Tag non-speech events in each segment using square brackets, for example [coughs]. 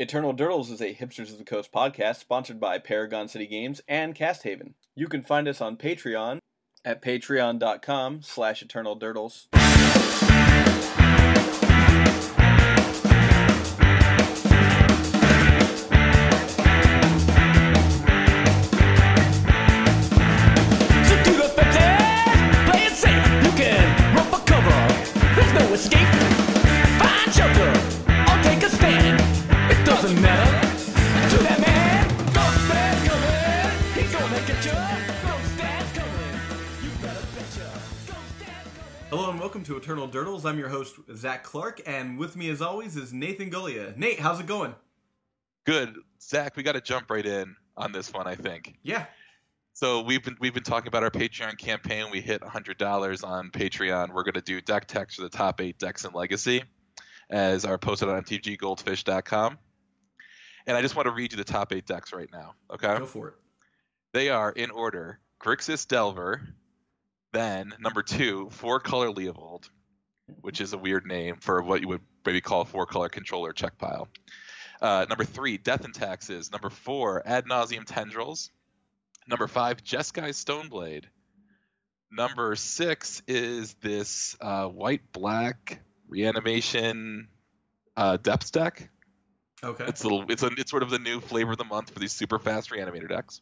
Eternal Durdles is a Hipsters of the Coast podcast sponsored by Paragon City Games and Casthaven. You can find us on Patreon at patreon.com slash Eternal eternaldurdles. Hello and welcome to Eternal Durdles. I'm your host, Zach Clark, and with me as always is Nathan Gullia. Nate, how's it going? Good, Zach. We got to jump right in on this one. I think. Yeah. So we've been we've been talking about our Patreon campaign. We hit hundred dollars on Patreon. We're gonna do deck techs for the top eight decks in Legacy, as are posted on mtggoldfish.com. And I just want to read you the top eight decks right now. Okay. Go for it. They are in order: Grixis Delver, then number two, four color Leovold, which is a weird name for what you would maybe call a four color controller Czech pile. Uh, number three, Death and Taxes. Number four, Ad Nauseam Tendrils. Number five, Jeskai Stoneblade. Number six is this uh, white black reanimation uh, depth deck. Okay. It's a little, it's a, it's sort of the new flavor of the month for these super fast reanimator decks.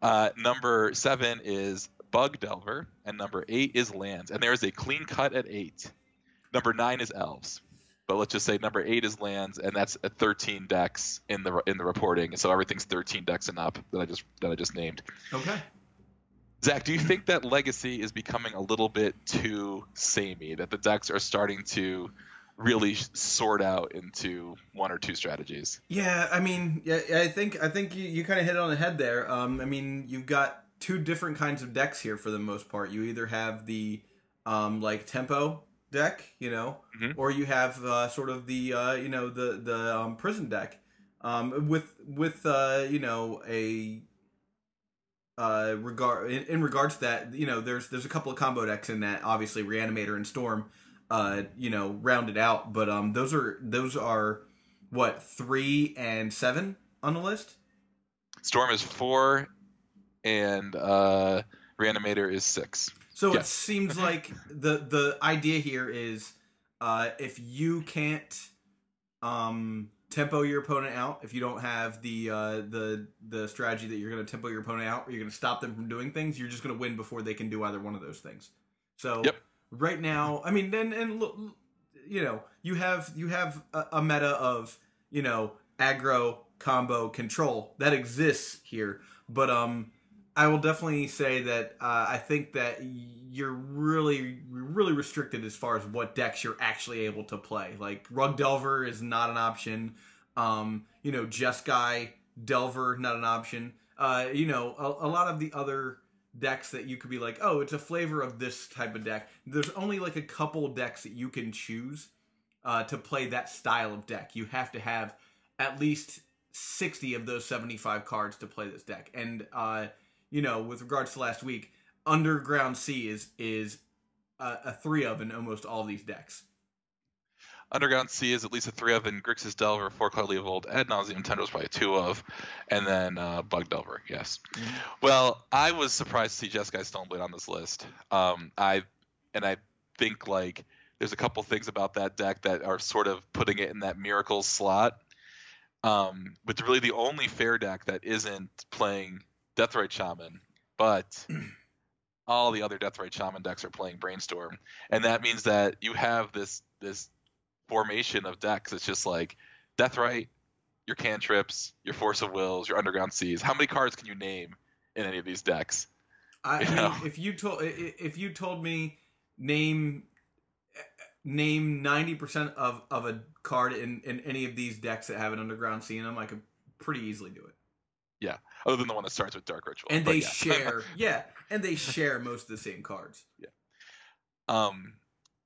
Uh, number seven is Bug Delver, and number eight is Lands, and there is a clean cut at eight. Number nine is Elves, but let's just say number eight is Lands, and that's at 13 decks in the in the reporting. So everything's 13 decks and up that I just that I just named. Okay. Zach, do you think that Legacy is becoming a little bit too samey? That the decks are starting to really sort out into one or two strategies? Yeah, I mean, yeah, I think I think you, you kind of hit it on the head there. Um, I mean, you've got two different kinds of decks here for the most part. You either have the um, like tempo deck, you know, Mhm. or you have uh, sort of the uh, you know the the um, prison deck um, with with uh, you know a uh, regard in, in regards to that. You know, there's there's a couple of combo decks in that. Obviously, Reanimator and Storm, uh, you know, rounded out, but um, those are those are what three and seven on the list. Storm is four, and uh, Reanimator is six. So it seems [laughs] like the the idea here is uh, if you can't um, tempo your opponent out, if you don't have the uh, the the strategy that you're going to tempo your opponent out, or you're going to stop them from doing things, you're just going to win before they can do either one of those things. So Yep. Right now, I mean, and and you know, you have you have a, a meta of you know aggro combo control that exists here, but um. I will definitely say that uh, I think that you're really, really restricted as far as what decks you're actually able to play. Like Rug Delver is not an option. Um, you know, Jeskai Delver not an option. Uh, you know, a, a lot of the other decks that you could be like, oh, it's a flavor of this type of deck. There's only like a couple decks that you can choose uh, to play that style of deck. You have to have at least 60 of those 75 cards to play this deck. And uh, you know, with regards to last week, Underground Sea is is a, a three of in almost all these decks. Underground Sea is at least a three of, and Grixis Delver, four color Leovold, Ad Nauseam Tendrils probably a two of, and then uh, Bug Delver, yes. Well, I was surprised to see Jeskai Stoneblade on this list. Um, I and I think like there's a couple things about that deck that are sort of putting it in that miracle slot. Um, but really the only fair deck that isn't playing Deathrite Shaman, but [clears throat] all the other Deathrite Shaman decks are playing Brainstorm, and that means that you have this this formation of decks. It's just like Deathrite, your cantrips, your Force of Wills, your Underground Seas. How many cards can you name in any of these decks? I, You mean, if you told if you told me name name ninety percent of of a card in in any of these decks that have an Underground Sea in them, I could pretty easily do it. Yeah, other than the one that starts with Dark Ritual. And they yeah. share, [laughs] yeah, and they share most of the same cards. Yeah. Um,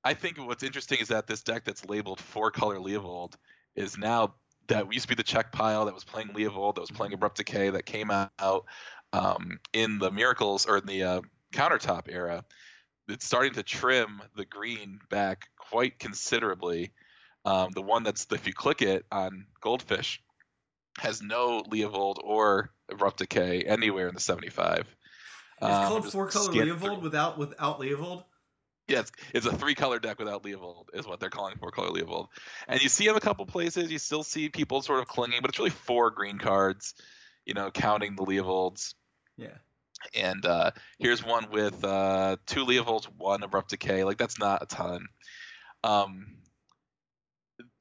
I think what's interesting is that this deck that's labeled four color Leovold is now that used to be the Czech pile that was playing Leovold, that was playing Abrupt Decay, that came out um, in the Miracles or in the uh, countertop era. It's starting to trim the green back quite considerably. Um, the one that's if you click it on Goldfish has no Leovold or Abrupt Decay anywhere in the 75. It's Um, called four color Leovold through- without without Leovold. Yeah, it's, it's a three color deck without Leovold, is what they're calling four color Leovold. And you see him a couple places. You still see people sort of clinging, but it's really four green cards, you know, counting the Leovolds. Yeah. And uh, here's one with uh, two Leovolds, one Abrupt Decay. Like, that's not a ton. Um,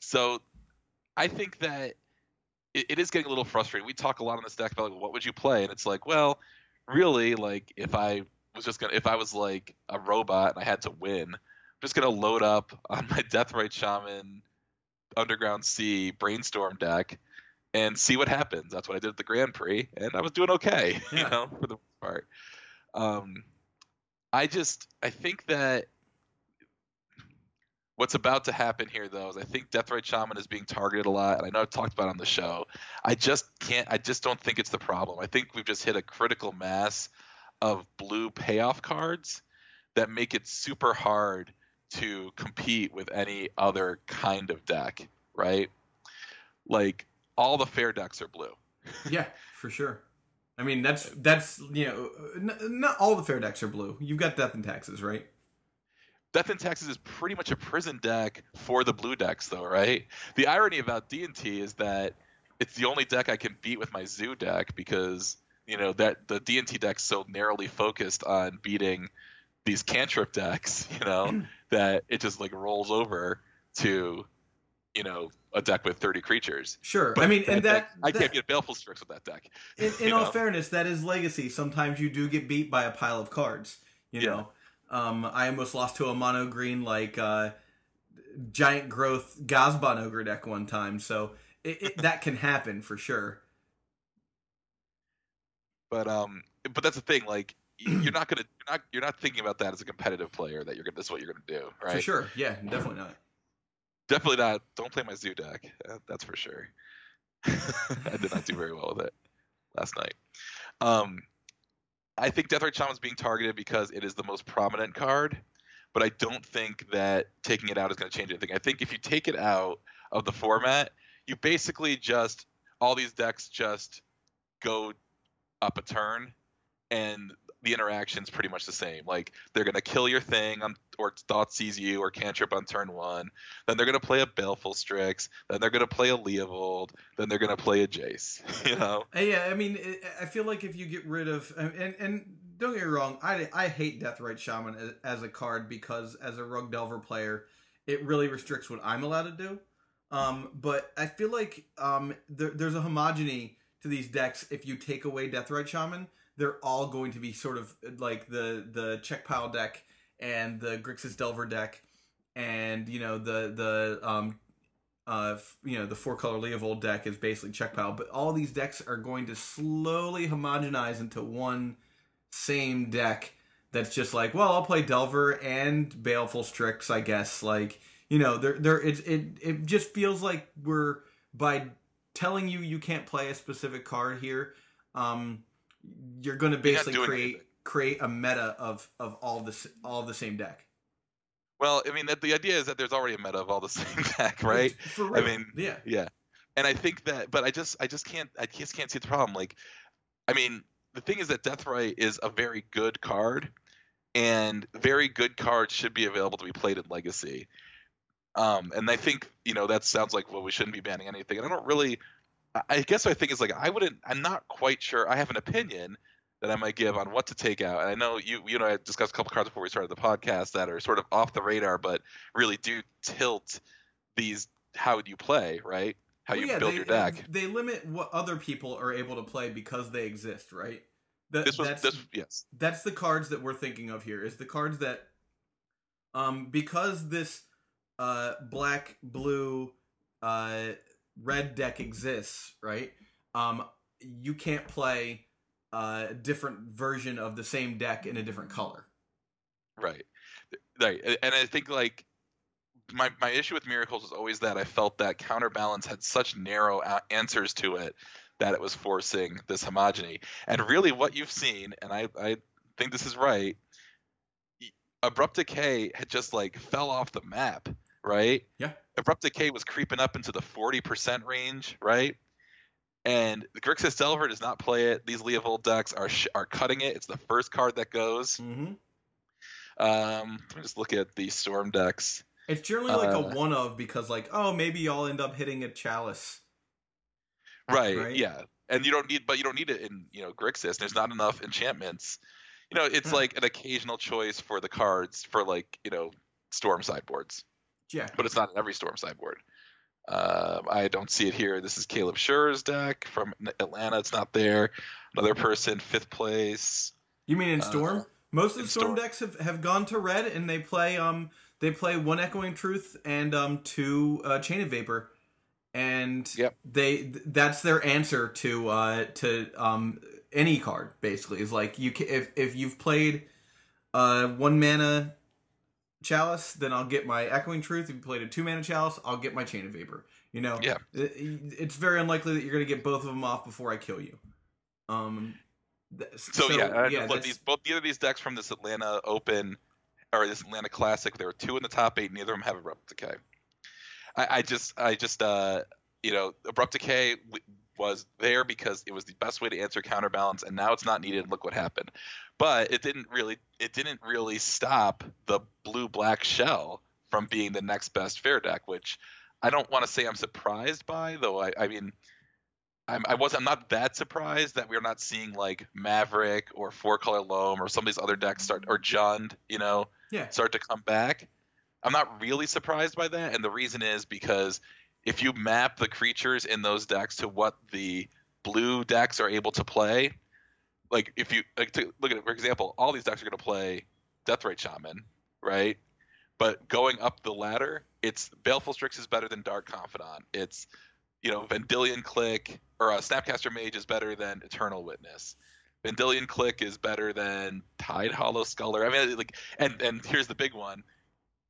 so I think that it, it is getting a little frustrating. We talk a lot on this deck about like, what would you play, and it's like, well, really, like if I was just gonna, if I was like a robot and I had to win, I'm just gonna load up on my [laughs] Deathrite Shaman, Underground Sea Brainstorm deck, and see what happens. That's what I did at the Grand Prix, and I was doing okay, [laughs] Yeah. you know, for the most part. Um, I just, I think that what's about to happen here though is I think Deathrite Shaman is being targeted a lot, and I know I've talked about it on the show. I just can't. I just don't think it's the problem. I think we've just hit a critical mass of blue payoff cards that make it super hard to compete with any other kind of deck, right? Like all the fair decks are blue. Yeah, for sure. I mean, that's [laughs] that's you know, n- not all the fair decks are blue. You've got Death and Taxes, right? Death in Taxes is pretty much a prison deck for the blue decks, though, right? The irony about D and T is that it's the only deck I can beat with my Zoo deck because you know that the D and T deck's so narrowly focused on beating these cantrip decks, [laughs] you know, [clears throat] that it just like rolls over to you know a deck with 30 creatures. Sure. But I mean, and that, deck- I can't get Baleful Strix with that deck. in, in [laughs] all know? fairness, that is legacy. Sometimes you do get beat by a pile of cards. You Yeah. know, um, I almost lost to a mono green like uh, giant growth Gazban ogre deck one time. So it, it, that can happen for sure. But um, but that's the thing. Like you're not gonna you're not you're not thinking about that as a competitive player that you're gonna this is what you're gonna do, right? For sure. Yeah, definitely not. Definitely not. Don't play my zoo deck. Uh, that's for sure. [laughs] I did not do very well with it last night. Um, I think Deathrite Shaman is being targeted because it is the most prominent card, but I don't think that taking it out is going to change anything. I think if you take it out of the format, you basically just all these decks just go up a turn, and the interaction's pretty much the same. Like they're gonna kill your thing on or Thoughtseize you or cantrip on turn one. Then they're gonna play a Baleful Strix. Then they're gonna play a Leovold. Then they're gonna play a Jace. [laughs] You know. Uh, Yeah, I mean, I feel like if you get rid of and and don't get me wrong, I I hate Deathrite Shaman as, a card because as a Rogue Delver player, it really restricts what I'm allowed to do. Um, but I feel like um, there, there's a homogeny to these decks. If you take away Deathrite Shaman, they're all going to be sort of like the the Czech pile deck and the Grixis Delver deck, and you know the the um, uh, you know, the four color Leovold deck is basically Czech pile, but all these decks are going to slowly homogenize into one same deck that's just like, well, I'll play Delver and Baleful Strix, I guess. Like, you know, there, there, it, it, it just feels like we're by telling you you can't play a specific card here. Um, you're going to basically create anything. create a meta of of all this all the same deck, Well, I mean, that, the idea is that there's already a meta of all the [laughs] same deck, right? For I mean, yeah. Yeah, and I think that, but I just, I just can't, I just can't see the problem. Like, I mean, the thing is that Deathrite is a very good card, and very good cards should be available to be played in Legacy. Um, and I think you know that sounds like well, we shouldn't be banning anything. And I don't really, I- guess what I think is like I wouldn't, I'm not quite sure. I have an opinion that I might give on what to take out. And I know you, you know, I discussed a couple cards before we started the podcast that are sort of off the radar, but really do tilt these how you play, right? How you Well, yeah, build they, your deck. They limit what other people are able to play because they exist, right? That, this was that's, this yes that's the cards that we're thinking of here. Is the cards that, um, because this, uh, black, blue, uh, red deck exists, right? Um, you can't play uh, a different version of the same deck in a different color. right right and i think like my my issue with miracles was always that i felt that counterbalance had such narrow answers to it that it was forcing this homogeny and really what you've seen and i i think this is right abrupt decay had just like fell off the map right Yeah. Abrupt Decay was creeping up into the 40% range, right? And the Grixis Delver does not play it. These Leovold decks are sh- are cutting it. It's the first card that goes. Mm-hmm. Um, let me just look at the Storm decks. It's generally like Uh, a one of because like oh maybe I'll end up hitting a chalice. Right, Right? Yeah. And you don't need, but you don't need it in you know Grixis. There's not enough enchantments. You know, it's Yeah. like an occasional choice for the cards for like you know Storm sideboards, Yeah. but it's not in every Storm sideboard. Um, I don't see it here. This is Caleb Scherer's deck from Atlanta. It's not there. Another person, fifth place. You mean in Uh, Storm? Most of the Storm, Storm. decks have, have gone to red, and they play um they play one Echoing Truth and um two uh, Chain of Vapor, and Yep. they th- that's their answer to uh to um any card basically is like you can, if if you've played uh one mana chalice, then I'll get my Echoing Truth. If you played a two mana chalice, I'll get my Chain of Vapor. You know, Yeah. It- it's very unlikely that you're going to get both of them off before I kill you. Um, th- So, yeah, I yeah, look, these both neither of these decks from this Atlanta Open or this Atlanta Classic, there were two in the top eight. Neither of them have Abrupt Decay. I, I just, I just, uh, you know, Abrupt Decay was there because it was the best way to answer counterbalance, and now it's not needed. Look what happened. But it didn't really, it didn't really stop the blue black shell from being the next best fair deck, which I don't want to say I'm surprised by, though. I, I mean, I'm, I was I'm not that surprised that we're not seeing like Maverick or Four Color Loam or some of these other decks start or Jund, you know, yeah, start to come back. I'm not really surprised by that, and the reason is because if you map the creatures in those decks to what the blue decks are able to play, like if you like to look at it for example, all these decks are going to play Deathrite Shaman, right? But going up the ladder, it's Baleful Strix is better than Dark Confidant. It's you know Vendilion Clique or uh, Snapcaster Mage is better than Eternal Witness. Vendilion Clique is better than Tidehollow Sculler. I mean, like, and and here's the big one: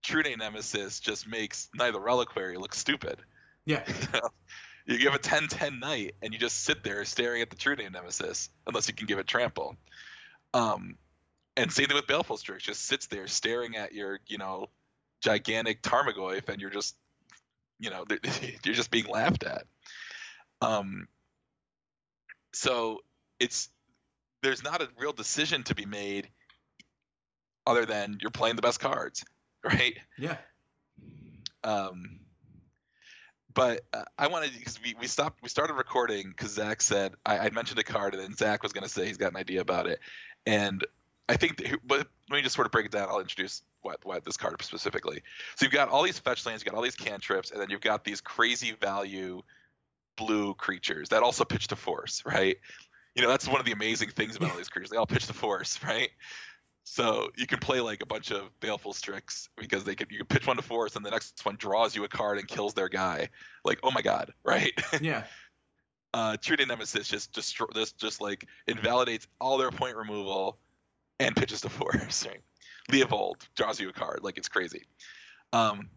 True Name Nemesis just makes Knight of the Reliquary look stupid. yeah, [laughs] You give a 10-10 knight and you just sit there staring at the True Name Nemesis, unless you can give it trample. Um, and same thing with Baleful Strix, just sits there staring at your, you know, gigantic Tarmogoyf, and you're just, you know, [laughs] you're just being laughed at. Um, so it's there's not a real decision to be made, other than you're playing the best cards, [laughs] right? yeah. Um, but uh, I wanted because we, we stopped we started recording because Zach said I, I mentioned a card and then Zach was going to say he's got an idea about it, and I think that, but let me just sort of break it down. I'll introduce what what this card specifically. So you've got all these fetch lands, you've got all these cantrips, and then you've got these crazy value blue creatures that also pitch to force, right? You know that's one of the amazing things about all these creatures. They all pitch to force, [laughs] right? So you can play like a bunch of baleful strix because they could you can pitch one to force and the next one draws you a card and kills their guy. Like oh my god, [laughs] right? Yeah, [laughs] uh, True Nemesis just just just just like invalidates all their point removal and pitches to [laughs] force. Right? Leovold draws you a card like it's crazy. Um,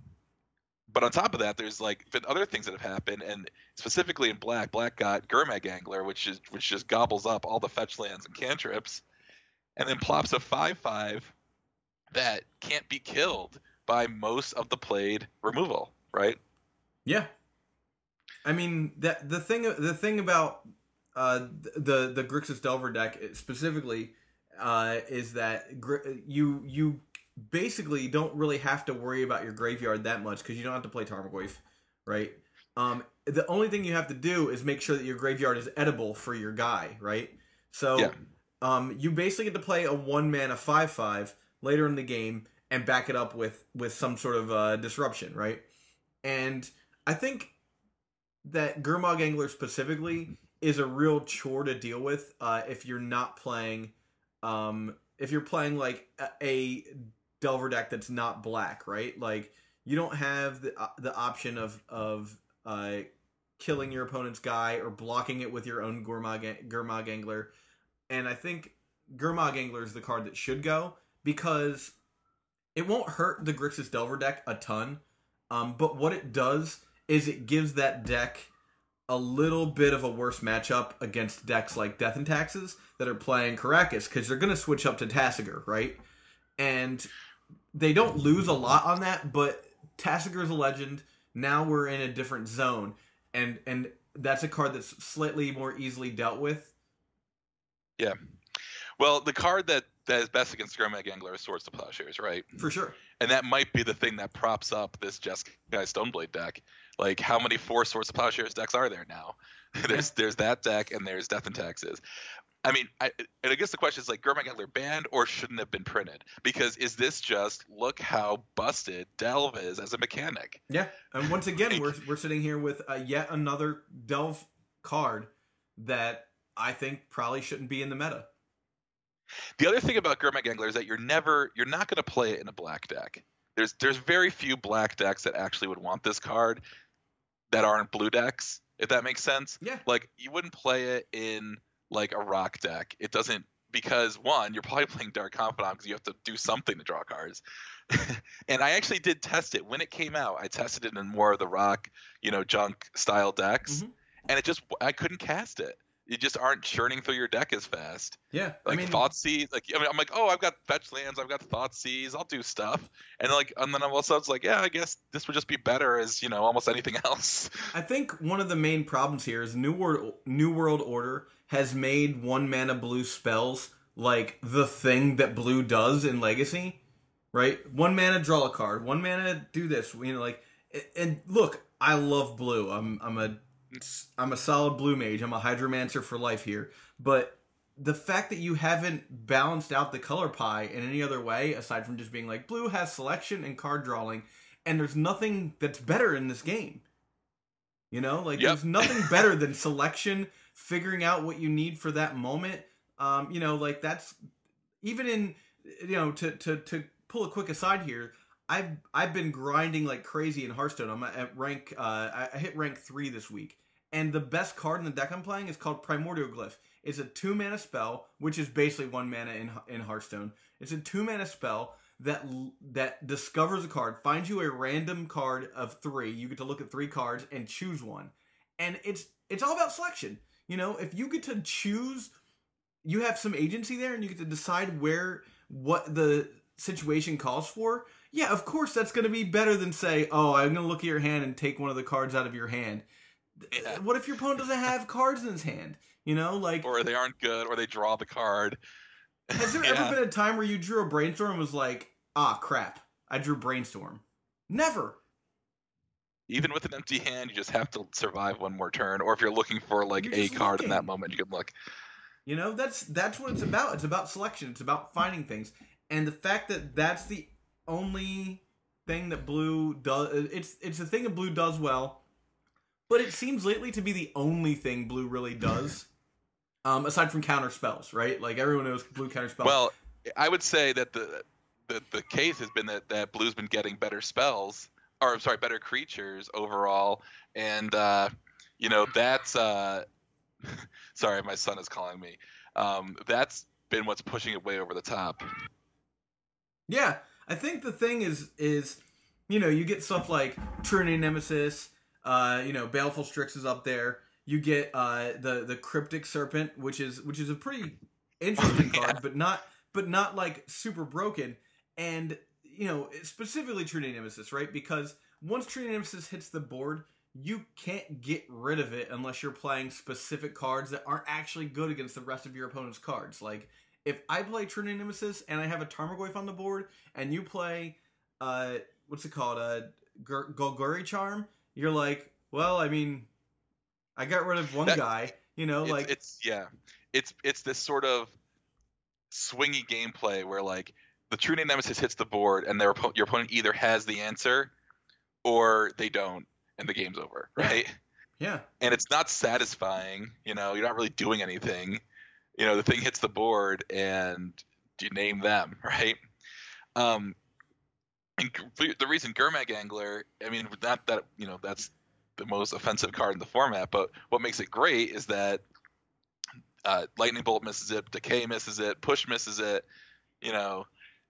but on top of that, there's like been other things that have happened, and specifically in black, black got Gurmag Angler, which is which just gobbles up all the fetch lands and cantrips, and then plops a five-five that can't be killed by most of the played removal. Right? yeah. I mean that the thing the thing about uh, the the Grixis Delver deck specifically uh, is that you you basically don't really have to worry about your graveyard that much because you don't have to play Tarmogoyf, right? Um, the only thing you have to do is make sure that your graveyard is edible for your guy, right? So, Yeah. Um, you basically get to play a one mana five five later in the game and back it up with with some sort of uh, disruption, right? And I think that Gurmag Angler specifically is a real chore to deal with uh, if you're not playing um, if you're playing like a, a Delver deck that's not black, right? Like you don't have the uh, the option of of uh, killing your opponent's guy or blocking it with your own Gurmag Gurmag Angler, and I think Gurmag Angler is the card that should go because it won't hurt the Grixis Delver deck a ton, um, but what it does is it gives that deck a little bit of a worse matchup against decks like Death and Taxes that are playing Karakas because they're going to switch up to Tasigur, right? And they don't lose a lot on that, but Tasigur is a legend. Now we're in a different zone, and and that's a card that's slightly more easily dealt with. Well, the card that that is best against Gurmag Angler is Swords to Plowshares, right? For sure. And that might be the thing that props up this Jeskai Stoneblade deck. Like, how many four Swords to Plowshares decks are there now? [laughs] there's there's that deck, and there's Death and Taxes. I mean, I, and I guess the question is like, Gurmag Angler banned or shouldn't have been printed? Because is this just look how busted Delve is as a mechanic? Yeah, and once again, [laughs] we're we're sitting here with uh, yet another Delve card that I think probably shouldn't be in the meta. The other thing about Gurmag Angler is that you're never you're not going to play it in a black deck. There's there's very few black decks that actually would want this card that aren't blue decks, if that makes sense. Yeah. Like you wouldn't play it in like a rock deck. It doesn't because one, you're probably [laughs] playing Dark Confidant because you have to do something to draw cards. [laughs] and I actually did test it when it came out. I tested it in more of the rock, you know, junk style decks, Mhm. and it just I couldn't cast it. You just aren't churning through your deck as fast. Yeah, Like I mean, Thought like I mean, I'm like, oh, I've got fetch lands, I've got Thoughtseize, I'll do stuff, and like, and then all of a sudden it's like, yeah, I guess this would just be better as you know almost anything [laughs] else. I think one of the main problems here is New World New World Order has made one mana blue spells like the thing that blue does in Legacy, right? One mana draw a card, one mana do this, you know, like and look, I love blue. I'm I'm a I'm a solid blue mage. I'm a hydromancer for life here. But the fact that you haven't balanced out the color pie in any other way aside from just being like blue has selection and card drawing and there's nothing that's better in this game. You know, like Yep. there's nothing [laughs] better than selection, figuring out what you need for that moment. Um, you know, like that's even in you know to to to pull a quick aside here. I've I've been grinding like crazy in Hearthstone. I'm at rank uh, I I hit rank three this week, and the best card in the deck I'm playing is called Primordial Glyph. It's a two mana spell, which is basically one mana in in Hearthstone. It's a two mana spell that that discovers a card, finds you a random card of three. You get to look at three cards and choose one, and it's it's all about selection. You know, if you get to choose, you have some agency there, and you get to decide where what the situation calls for. Yeah, of course that's going to be better than say, "Oh, I'm going to look at your hand and take one of the cards out of your hand." Yeah. What if your opponent doesn't have cards in his hand? You know, like or they aren't good, or they draw the card. [laughs] has there [laughs] Yeah. ever been a time where you drew a brainstorm and was like, "Ah, crap, I drew brainstorm"? Never. Even with an empty hand, you just have to survive one more turn. Or if you're looking for like a card in that moment, you can look. You know, that's that's what it's about. It's about selection. It's about finding things. And the fact that that's the only thing that blue does it's it's the thing that blue does well. But it seems lately to be the only thing blue really does. Um, aside from counter spells, right? Like everyone knows blue counter spells. Well, I would say that the the, the case has been that, that blue's been getting better spells, or I'm sorry, better creatures overall, and uh, you know that's uh, [laughs] sorry, my son is calling me. Um, that's been what's pushing it way over the top. Yeah, I think the thing is is you know you get stuff like True Name Nemesis, uh, you know Baleful Strix is up there. You get uh, the the Cryptic Serpent, which is which is a pretty interesting [laughs] Yeah. card, but not but not like super broken. And you know specifically True Name Nemesis, right? Because once True Name Nemesis hits the board, you can't get rid of it unless you're playing specific cards that aren't actually good against the rest of your opponent's cards. Like if I play True Name Nemesis and I have a Tarmogoyf on the board, and you play, uh, what's it called, uh, Gur- Golgari Charm, you're like, well, I mean, I got rid of one That- guy, you know, it's, like, it's yeah, it's it's this sort of swingy gameplay where like the true name nemesis hits the board and their your opponent either has the answer or they don't, and the game's over, Yeah. right? yeah, and it's not satisfying. You know, you're not really doing anything. You know, the thing hits the board and you name them, [laughs] right? Um, and the reason Gurmag Angler, I mean, not that you know that's the most offensive card in the format, but what makes it great is that uh, Lightning Bolt misses it, Decay misses it, Push misses it. You know,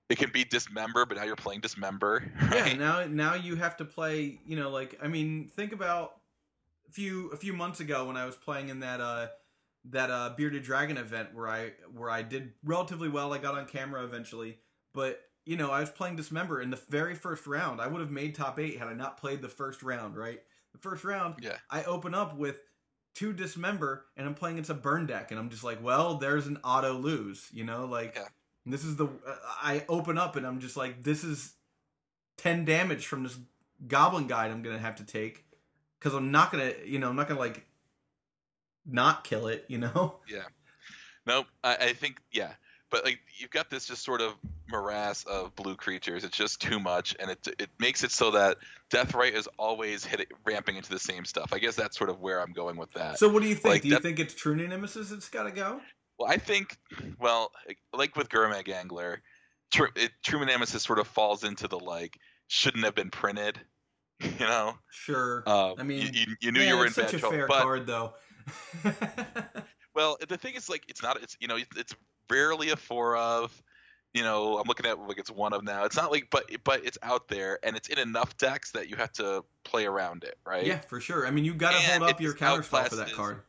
it can be Dismember, but now you're playing Dismember, [laughs] yeah. right? Now, now you have to play, you know, like, I mean, think about a few a few months ago when I was playing in that uh that uh bearded dragon event where I where I did relatively well. I got on camera eventually, but you know, I was playing Dismember in the very first round. I would have made top eight had I not played the first round, right? The first round, Yeah. I open up with two Dismember and I'm playing it's a burn deck and I'm just like, well, there's an auto lose, you know, like Yeah. this is the uh, I open up and I'm just like, this is 10 damage from this goblin guide I'm going to have to take cuz I'm not going to, you know, I'm not going to like not kill it, you know? Yeah. Nope. I, I think yeah, but like you've got this just sort of morass of blue creatures. It's just too much, and it it makes it so that Deathrite is always hitting ramping into the same stuff. I guess that's sort of where I'm going with that. So what do you think? like do you that- think it's True Nemesis that's got to go? Well, I think, well, like with Gurmag Angler, Tr- it, True Name Nemesis sort of falls into the like shouldn't have been printed. [laughs] You know, Sure. uh, I mean, you, you, you knew Man, you were in it's such bad a trouble. fair But card though. [laughs] well, the thing is, like, it's not. It's you know, it's, it's rarely a four of. You know, I'm looking at like it's one of now. It's not like, but but it's out there and it's in enough decks that you have to play around it, right? yeah, for sure. I mean, you got to hold up your just counter spell for that card.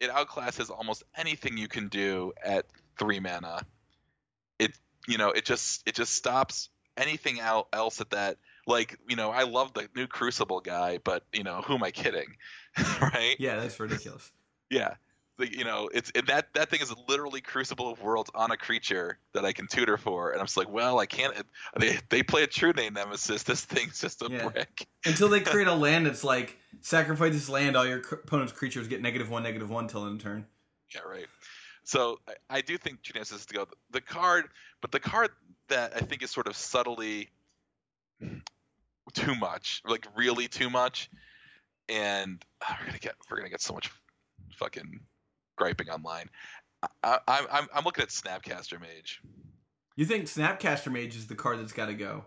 it outclasses almost anything you can do at three mana. It you know it just it just stops anything out else at that. Like you know I love the new Crucible guy, but you know who am I kidding, [laughs] right? Yeah, that's ridiculous. Yeah. You know, it's it, that that thing is literally Crucible of Worlds on a creature that I can tutor for, and I'm just like, well, I can't. They they play a true name nemesis. This thing's just a Yeah. brick. Until they create a [laughs] land that's like sacrifice this land, all your opponent's creatures get negative one, negative one till end turn. Yeah, right. So I, I do think True Nemesis is to go. The card, but the card that I think is sort of subtly too much, like really too much, and ah, we're gonna get we're gonna get so much fucking griping online. I, I, I'm I'm looking at Snapcaster Mage. You think Snapcaster Mage is the card that's got to go?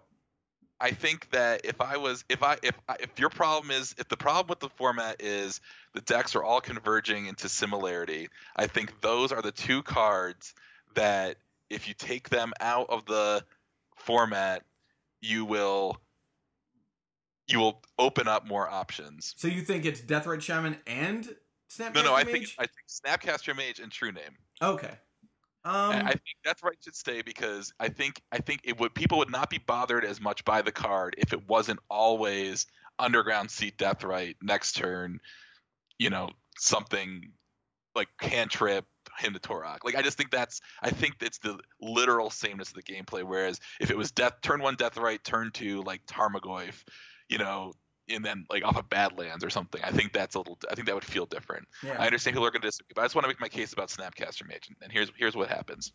I think that if I was if I if if your problem is if the problem with the format is the decks are all converging into similarity, I think those are the two cards that if you take them out of the format, you will you will open up more options. So you think it's Deathrite Shaman and Snapcaster No, no, I Mage? think I think Snapcaster Mage and True Name. okay. Um, I think Deathrite should stay because I think I think it would people would not be bothered as much by the card if it wasn't always underground seat Deathrite next turn, you know, something like cantrip him to Torok. Like I just think that's I think it's the literal sameness of the gameplay. Whereas if it was death turn one death right, turn two like Tarmogoyf, you know, and then like off of Badlands or something, I think that's a little I think that would feel different. yeah. I understand people are going to disagree, but I just want to make my case about Snapcaster Mage, and- and here's here's what happens.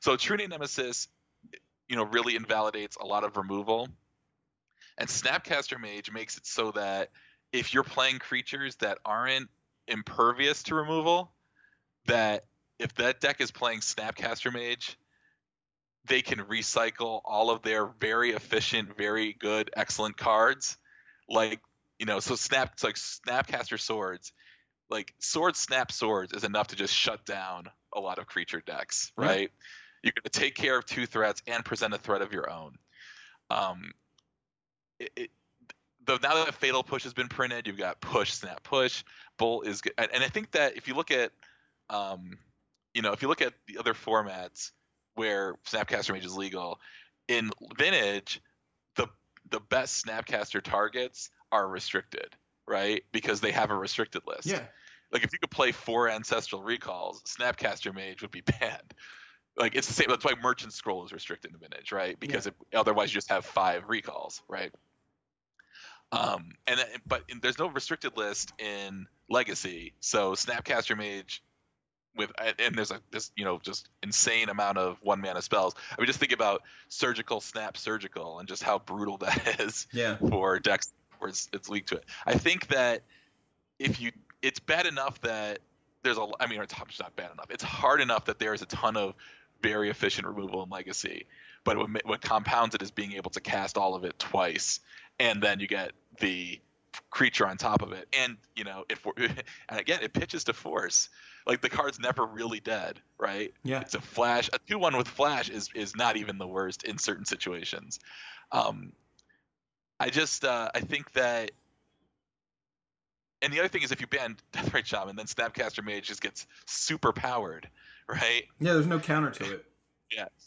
So True Name Nemesis, you know, really invalidates a lot of removal, and Snapcaster Mage makes it so that if you're playing creatures that aren't impervious to removal, that if that deck is playing Snapcaster Mage, they can recycle all of their very efficient, very good, excellent cards, like you know, so snap it's like Snapcaster Swords like sword snap swords is enough to just shut down a lot of creature decks, right? You're going to take care of two threats and present a threat of your own. Um, it, it, the, now that Fatal Push has been printed, you've got Push, Snap, Push. Bolt is good, and, and I think that if you look at, um, you know, if you look at the other formats where Snapcaster Mage is legal, in Vintage, the best Snapcaster targets are restricted, right? Because they have a restricted list. yeah. Like if you could play four ancestral recalls, Snapcaster Mage would be [laughs] banned. Like it's the same. That's why Merchant Scroll is restricted in the Vintage, right? Because it, otherwise you just have five recalls, right? Um, and then- but in, there's no restricted list in Legacy, so Snapcaster Mage with and there's a this you know just insane amount of one mana spells. I mean, just think about Surgical Snap Surgical and just how brutal [laughs] that is Yeah. for decks where it's, it's weak to it. I think that if you, it's bad enough that there's a, I mean, it's it's not bad enough. It's hard enough that there is a ton of very efficient removal in Legacy, but what, what compounds it is being able to cast all of it twice, and then you get the creature on top of it, and you know, if we're, [laughs] and again, it pitches to force. Like the card's never really dead, right? Yeah. It's a flash. A two one with flash is is not even the worst in certain situations. Um, I just uh, I think that, and the other thing is if you ban [laughs] Deathrite Shaman, then Snapcaster Mage just gets super powered, right? Yeah, there's no counter to it.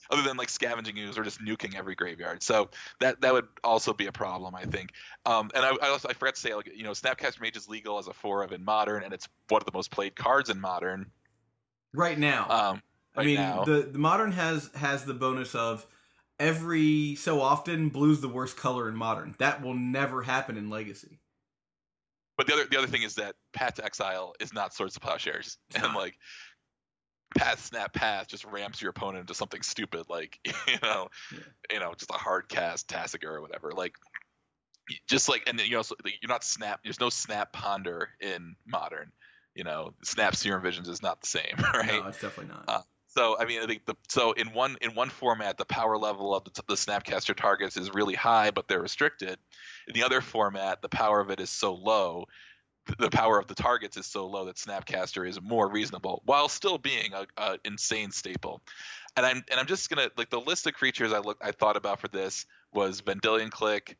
Other than like scavenging ooze or just nuking every graveyard. So that that would also be a problem, I think. Um, and I, I also I forgot to say like you know Snapcaster Mage is legal as a four of in modern, and it's one of the most played cards in modern. Right now, Um, I mean, now. the the modern has has the bonus of every so often blue's the worst color in modern. That will never happen in legacy. But the other the other thing is that Path to Exile is not Swords to Plowshares, and like Path Snap Path just ramps your opponent into something stupid, like [laughs] you know, Yeah. you know, just a hard cast Tasigur or whatever. Like just like and then you know, so, like, you're not snap. There's no Snap Ponder in modern. You know, Snap Serum Visions is not the same, [laughs] right? No, it's definitely not. Uh, So I mean, I think the so in one in one format, the power level of the, the Snapcaster targets is really high, but they're restricted. In the other format, the power of it is so low, the power of the targets is so low that Snapcaster is more reasonable, while still being a, a insane staple. And I'm and I'm just gonna like the list of creatures I look I thought about for this was Vendilion Clique,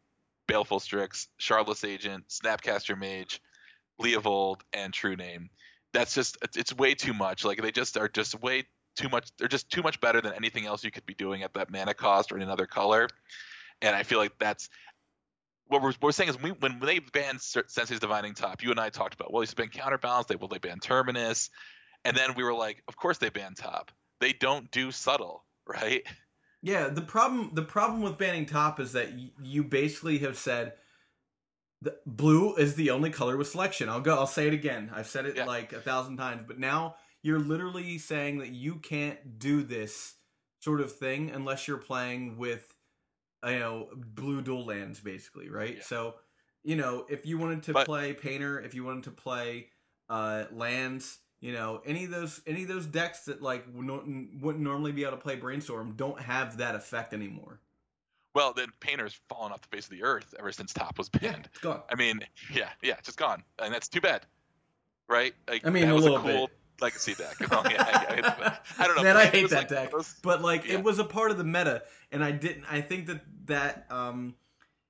Baleful Strix, Shardless Agent, Snapcaster Mage, Leovold, and True Name. That's just it's way too much. Like they just are just way too much. They're just too much better than anything else you could be doing at that mana cost or in another color. And I feel like that's what we're, what we're saying is we, when they banned Sensei's Divining Top, you and I talked about well, he's been counterbalance. They will they ban Terminus, and then we were like, of course they ban Top. They don't do subtle, right? Yeah, the problem the problem with banning top is that y- you basically have said the blue is the only color with selection. I'll go I'll say it again. I've said it Yeah. like a thousand times, but now you're literally saying that you can't do this sort of thing unless you're playing with you know blue dual lands basically, right? Yeah. So, you know, if you wanted to But- play painter, if you wanted to play uh lands, you know, any of those any of those decks that like wouldn't normally be able to play brainstorm don't have that effect anymore. Well, then Painter's fallen off the face of the earth ever since Top was Yeah, banned. it's gone. I mean, yeah, yeah, just gone, and that's too bad, right? Like, I mean, that a was little a cool bit. Legacy deck. Oh, yeah, I, I, don't know. Man, I hate that like deck. But like Yeah. it was a part of the meta, and I didn't. I think that that um,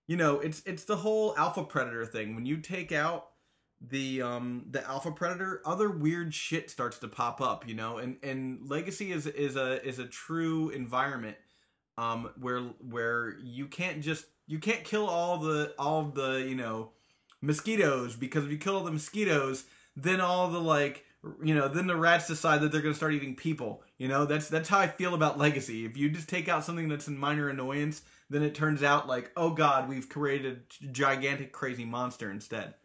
you know, it's it's the whole alpha predator thing. When you take out the um the alpha predator, other weird shit starts to pop up. You know, and and legacy is is a is a true environment um where where you can't just you can't kill all the all the you know mosquitoes because if you kill all the mosquitoes then all the like you know then the rats decide that they're going to start eating people you know? That's that's how i feel about legacy. If you just take out something that's a minor annoyance then it turns out like oh god we've created a gigantic crazy monster instead.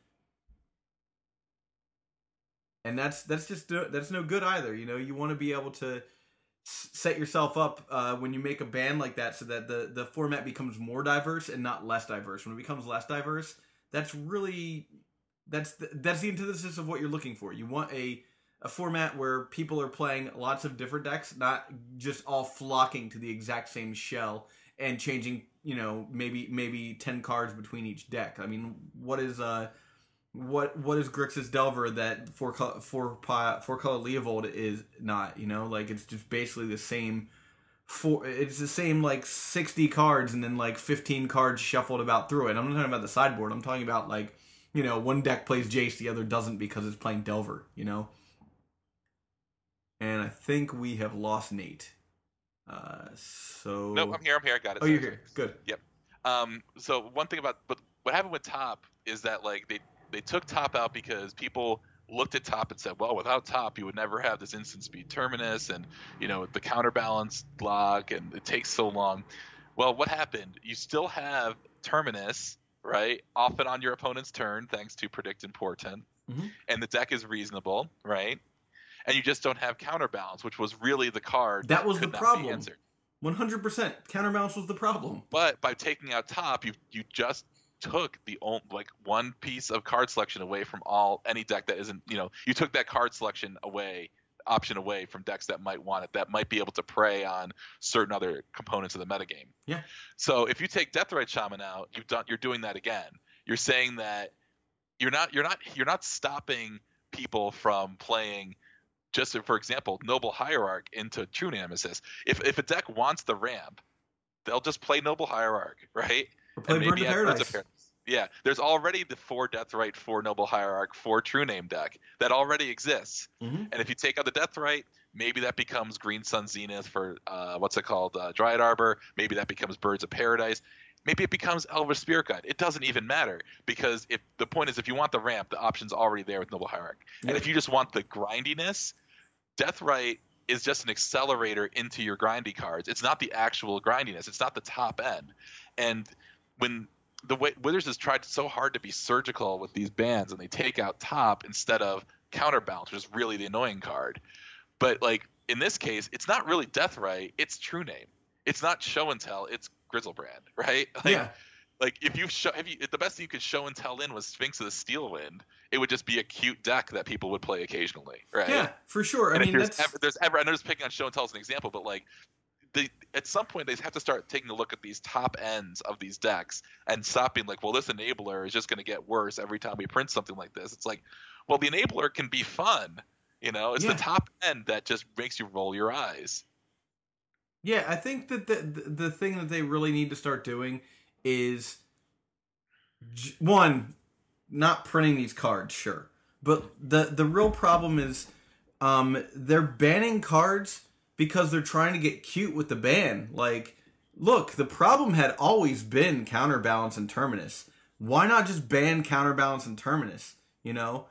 And that's that's just that's no good either you know? You want to be able to set yourself up uh, when you make a band like that so that the the format becomes more diverse and not less diverse. When it becomes less diverse that's really that's the, that's the antithesis of what you're looking for. You want a a format where people are playing lots of different decks not just all flocking to the exact same shell and changing you know maybe maybe 10 cards between each deck. I mean what is uh what what is Grixis Delver that four color four four color Leovold is not you know? Like it's just basically the same four it's the same like 60 cards and then like 15 cards shuffled about through it. I'm not talking about the sideboard. I'm talking about like you know one deck plays Jace the other doesn't because it's playing Delver you know and I think we have lost Nate uh so Nope, I'm here. I'm here. I got it. oh you're here good Yep. Um, so one thing about but what happened with Top is that like they they took Top out because people looked at Top and said, well, without Top, you would never have this instant speed terminus and you know the counterbalance log, and it takes so long. Well, what happened? You still have terminus, right? Often on your opponent's turn, thanks to predict and portent, Mhm. and the deck is reasonable, right? And you just don't have counterbalance, which was really the card That was could the problem. 100% counterbalance was the problem But by taking out top, you you just took the only like one piece of card selection away from all any deck that isn't you know you took that card selection away option away from decks that might want it that might be able to prey on certain other components of the metagame. Yeah. So if you take Deathrite Shaman out, you've done you're doing that again. You're saying that you're not you're not you're not stopping people from playing just for example Noble Hierarch into True Nemesis. If if a deck wants the ramp, they'll just play Noble Hierarch, right? or play And Burn to add Birds Paradise of Paradise. Yeah, there's already the four Deathrite, four Noble Hierarch, four True Name deck that already exists. Mhm. And if you take out the Deathrite, maybe that becomes Green Sun Zenith for uh, what's it called, uh, Dryad Arbor. Maybe that becomes Birds of Paradise. Maybe it becomes Elvish Spirit Guide. It doesn't even matter because if the point is, if you want the ramp, the option's already there with Noble Hierarch. And if you just want the grindiness, Deathrite is just an accelerator into your grindy cards. It's not the actual grindiness. It's not the top end. And when the way Wizards has tried so hard to be surgical with these bands, and they take out top instead of counterbalance, which is really the annoying card. But like in this case, it's not really Deathrite. It's True Name. It's not Show and Tell. It's Griselbrand, [laughs] right? Like, yeah, like if you show, if you, if the best thing you could show and tell in was Sphinx of the Steel Wind, it would just be a cute deck that people would play occasionally, right? yeah, for sure. I mean, there's that's ever, there's ever, I know just picking on show and tell as an example, but like, they, at some point they have to start taking a look at these top ends of these decks and stop being like, well, this enabler is just going to get worse every time we print something like this. It's like, well, the enabler can be fun, you know. It's Yeah. the top end that just makes you roll your eyes. Yeah, I think that the, the the thing that they really need to start doing is one, not printing these cards, sure, but the the real problem is um they're banning cards because they're trying to get cute with the ban. Like, look, the problem had always been counterbalance and terminus. Why not just ban counterbalance and terminus? You know,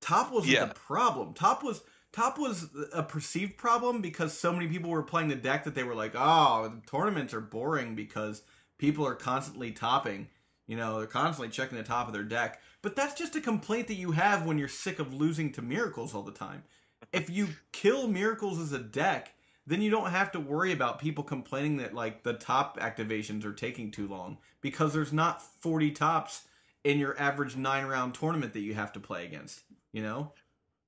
top wasn't Yeah. the problem. Top was top was a perceived problem because so many people were playing the deck that they were like, oh, the tournaments are boring because people are constantly topping. You know, they're constantly checking the top of their deck. But that's just a complaint that you have when you're sick of losing to miracles all the time. If you kill miracles as a deck, then you don't have to worry about people complaining that like the top activations are taking too long because there's not 40 tops in your average 9 round tournament that you have to play against, you know?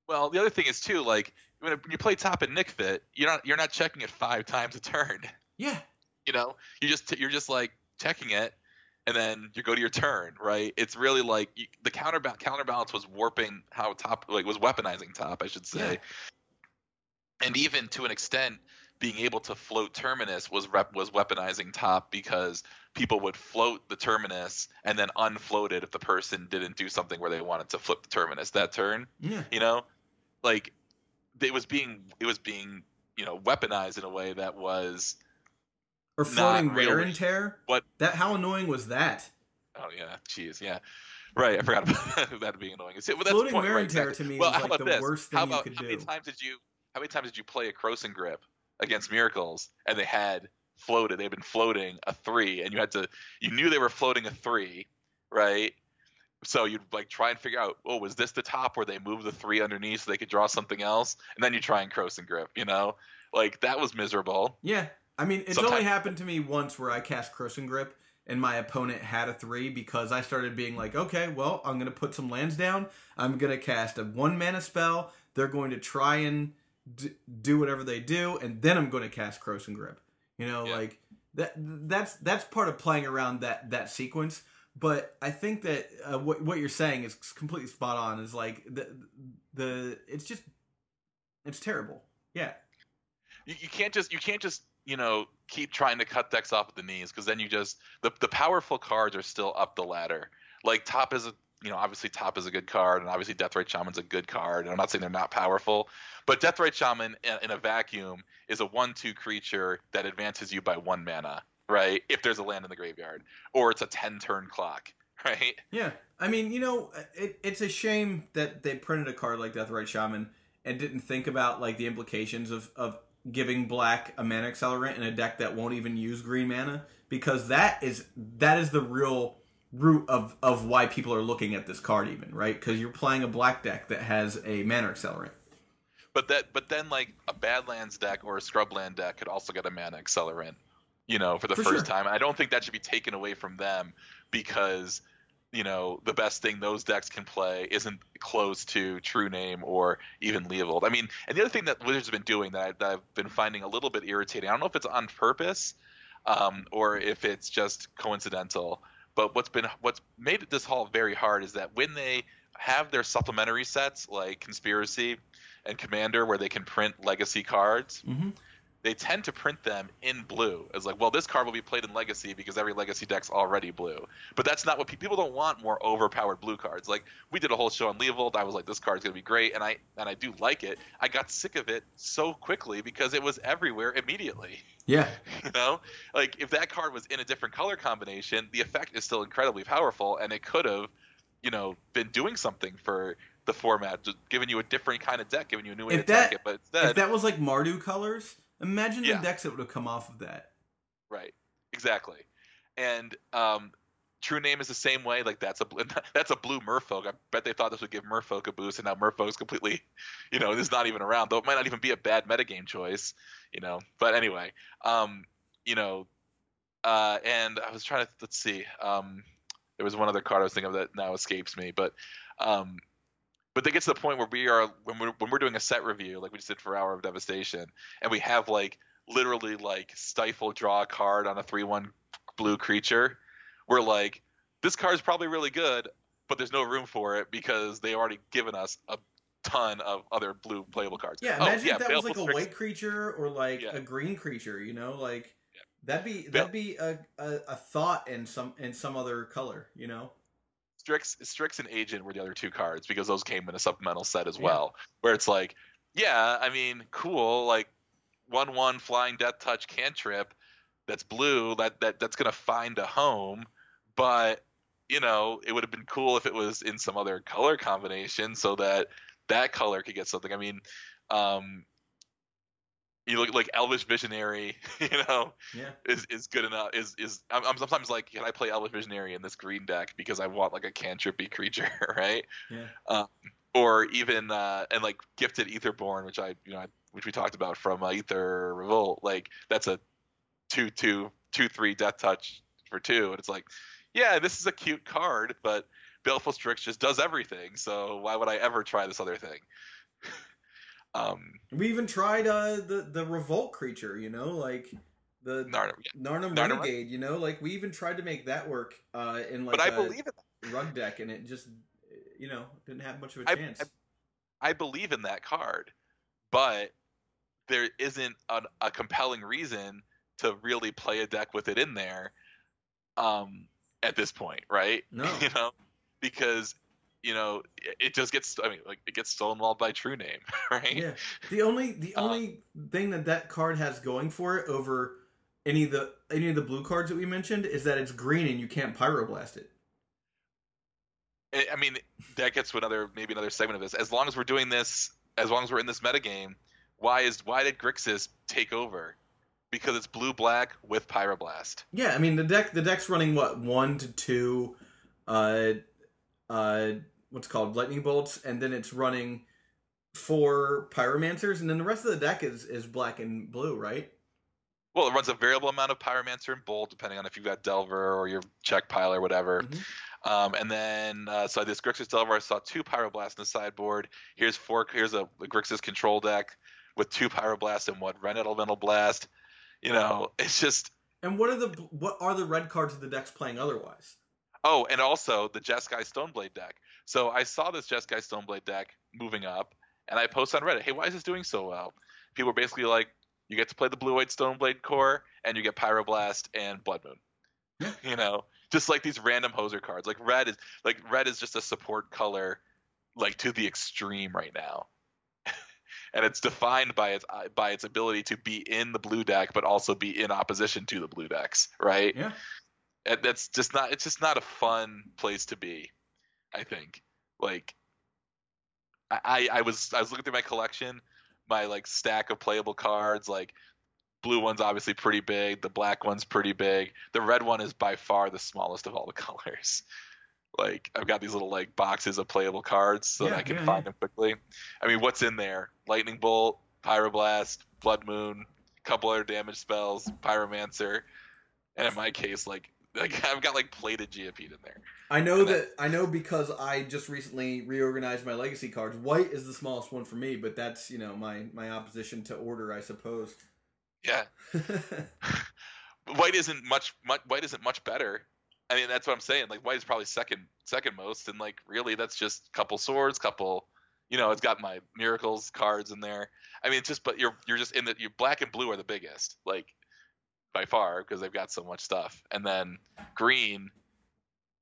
Well, the other thing is too, like when you play top in Nic Fit, you're not you're not checking it five times a turn. Yeah. you know you just you're just like checking it and then you go to your turn right? It's really like you, the counterbalance counterbalance was warping how top like was weaponizing top i should say. And even to an extent being able to float terminus was rep was weaponizing top because people would float the terminus and then unfloat it if the person didn't do something where they wanted to flip the terminus that turn Yeah. you know? Like it was being it was being you know weaponized in a way that was Or floating really. wear and tear. What- That how annoying was that? Oh yeah, jeez, yeah. Right, I forgot about [laughs] that being annoying. Well, that's Floating point, wear right, and tear exactly. to me well, is how like the this? worst how thing you about could how many do. times did you how many times did you play a Krosan Grip against Miracles and they had floated, they'd been floating a three, and you had to you knew they were floating a three, right? So you'd like try and figure out, oh, was this the top where they moved the three underneath so they could draw something else? And then you try and Krosan Grip, you know? Like that was miserable. Yeah. I mean, it's Sometimes- only happened to me once where I cast Krosan Grip and my opponent had a three because I started being like, okay, well, I'm going to put some lands down. I'm going to cast a one mana spell. They're going to try and d- do whatever they do, and then I'm going to cast Krosan Grip. You know, Yeah. like that. That's that's part of playing around that that sequence. But I think that uh, what what you're saying is completely spot on. Is like the the it's just it's terrible. Yeah. you, you can't just you can't just you know keep trying to cut decks off at the knees because then you just the the powerful cards are still up the ladder. Like top is a you know obviously top is a good card and obviously death Deathrite Shaman's a good card and I'm not saying they're not powerful, but Deathrite Shaman in, in a vacuum is a one-two creature that advances you by one mana, right? If there's a land in the graveyard, or it's a ten-turn clock, [laughs] right? Yeah, I mean, you know, it, it's a shame that they printed a card like Deathrite Shaman and didn't think about like the implications of of giving black a mana accelerant in a deck that won't even use green mana because that is that is the real root of of why people are looking at this card even right because you're playing a black deck that has a mana accelerant. But that, but then like a Badlands deck or a Scrubland deck could also get a mana accelerant, you know, for the For first sure. time. I don't think that should be taken away from them because, you know, the best thing those decks can play isn't close to True Name or even Leovold. I mean, and the other thing that Wizards have been doing that, I, that I've been finding a little bit irritating. I don't know if it's on purpose um, or if it's just coincidental. But what's been what's made this haul very hard is that when they have their supplementary sets like Conspiracy and Commander, where they can print legacy cards, Mm-hmm. They tend to print them in blue as like, well, this card will be played in Legacy because every Legacy deck's already blue. But that's not what pe- people don't want. More overpowered blue cards. Like we did a whole show on Leovold. I was like, this card's gonna be great, and I and I do like it. I got sick of it so quickly because it was everywhere immediately. Yeah. [laughs] You know, like if that card was in a different color combination, the effect is still incredibly powerful, and it could have, you know, been doing something for the format, just giving you a different kind of deck, giving you a new way If to attack it. But instead, If that was like Mardu colors, imagine Yeah. the decks that would have come off of that. Right. Exactly. And um, True Name is the same way. Like that's a [laughs] that's a blue Merfolk. I bet they thought this would give Merfolk a boost, and now Merfolk's completely, [laughs] you know, is not even around. Though it might not even be a bad metagame choice, you know. But anyway, um, you know, uh, and I was trying to let's see. Um, there was one other card I was thinking of that now escapes me, but um, but they get to the point where we are when we're when we're doing a set review, like we just did for Hour of Devastation, and we have like literally like stifle draw a card on a three one blue creature. We're like, this card is probably really good, but there's no room for it because they already given us a ton of other blue playable cards. Yeah, Oh, imagine if that was like a white creature or like Yeah. a green creature. You know, like Yeah. that'd be that'd be a, a, a thought in some in some other color. You know. Strix, Strix and Agent were the other two cards because those came in a supplemental set as Yeah. well. Where it's like, yeah, I mean, cool, like one one flying death touch cantrip that's blue that that that's gonna find a home, but you know, it would have been cool if it was in some other color combination so that that color could get something. I mean, um, you look like Elvish Visionary, [laughs] you know, Yeah. is is good enough. Is is I'm, I'm sometimes like, can I play Elvish Visionary in this green deck because I want like a cantrippy [laughs] creature, [laughs] right? Yeah. Um, or even uh, and like Gifted Aetherborn, which I you know I- which we talked about from uh, Aether Revolt, like that's a two two two three death touch for two, and it's like, yeah, this is a cute card, but Baleful Strix just does everything. So why would I ever try this other thing? Um, We even tried uh the the revolt creature. You know, like the Narn- yeah. Narnam Narnam- Renegade. You know, like we even tried to make that work uh in like but I a believe in that. rug deck, and it just you know didn't have much of a I- chance. I believe in that card, but there isn't an, a compelling reason to really play a deck with it in there um, at this point, right? No. [laughs] you know, because you know it, just gets. I mean, like it gets stonewalled by True Name, [laughs] right? Yeah. The only the Uh, only thing that that card has going for it over any of the any of the blue cards that we mentioned is that it's green and you can't pyroblast it. I I mean, that gets to another maybe another segment of this. As long as we're doing this, as long as we're in this metagame, why is why did Grixis take over? Because it's blue black with pyroblast. Yeah, I mean the deck the deck's running what one to two, uh, uh, what's called lightning bolts, and then it's running four pyromancers, and then the rest of the deck is is black and blue, right? Well, it runs a variable amount of Pyromancer and Bolt, depending on if you've got Delver or your Czech pile or whatever. Mhm. Um, and then, uh, so this Grixis Delver, I saw two Pyroblast in the sideboard. Here's four. Here's a, a Grixis control deck with two Pyroblast and one Red Elemental Blast. You know, it's just. And what are the what are the red cards of the decks playing otherwise? Oh, and also the Jeskai Stoneblade deck. So I saw this Jeskai Stoneblade deck moving up, and I posted on Reddit, "Hey, why is this doing so well?" People were basically like, "You get to play the Blue White Stoneblade core, and you get Pyroblast and Blood Moon." [laughs] You know, just like these random hoser cards. Like red is like red is just a support color, like to the extreme right now. [laughs] And it's defined by its uh, by its ability to be in the blue deck, but also be in opposition to the blue decks, right? Yeah. and that's just not it's just not a fun place to be i think. Like I, I was i was looking through my collection my like stack of playable cards like blue one's obviously pretty big the black one's pretty big the red one is by far the smallest of all the [laughs] colors. Like i've got these little like boxes of playable cards so that i can yeah, find yeah. them quickly. I mean what's in there? Lightning bolt pyroblast blood moon couple other damage spells pyromancer and in my case like [laughs] like I've got like plated Geopede in there. I know And that I know because I just recently reorganized my legacy cards. White is the smallest one for me, but that's you know my my opposition to order, I suppose. Yeah, [laughs] white isn't much, much white isn't much better. I mean that's what I'm saying. Like white is probably second second most, and like really that's just couple swords, couple You know, it's got my miracles cards in there. I mean, it's just but you're you're just in the you black and blue are the biggest, like by far because they've got so much stuff. And then green,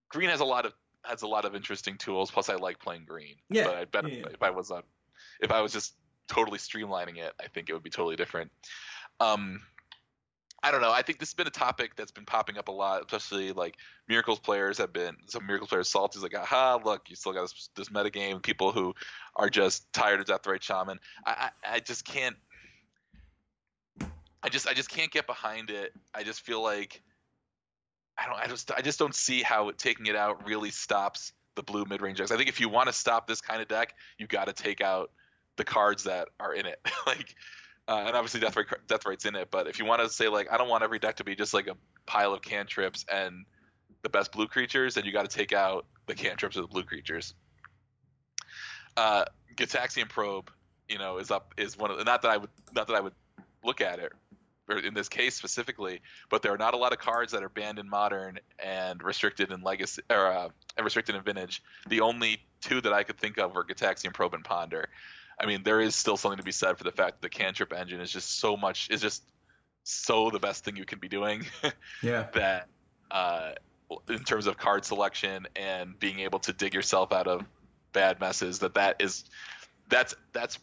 green has a lot of has a lot of interesting tools. Plus, I like playing green. Yeah, But I bet yeah, if I was on, if I was just totally streamlining it, I think it would be totally different. Um, I don't know. I think this has been a topic that's been popping up a lot, especially like Miracles players have been some Miracles players salty. Like, aha, look, you still got this, this meta game. People who are just tired of Deathrite Shaman. I, I, I just can't. I just I just can't get behind it. I just feel like I don't I just I just don't see how taking it out really stops the blue mid range decks. I think if you want to stop this kind of deck, you got to take out the cards that are in it. [laughs] like uh, and obviously Death Right Death Right's in it, but if you want to say like I don't want every deck to be just like a pile of cantrips and the best blue creatures, then you got to take out the cantrips or the blue creatures. Uh, Gitaxian Probe, you know, is up is one of not that I would not that I would look at it or in this case specifically, but there are not a lot of cards that are banned in modern and restricted in legacy or uh, and restricted in vintage. The only two that I could think of were Gitaxian Probe and Ponder. I mean, there is still something to be said for the fact that the cantrip engine is just so much is just so the best thing you can be doing [laughs] Yeah. that uh, in terms of card selection and being able to dig yourself out of bad messes that that is that's that's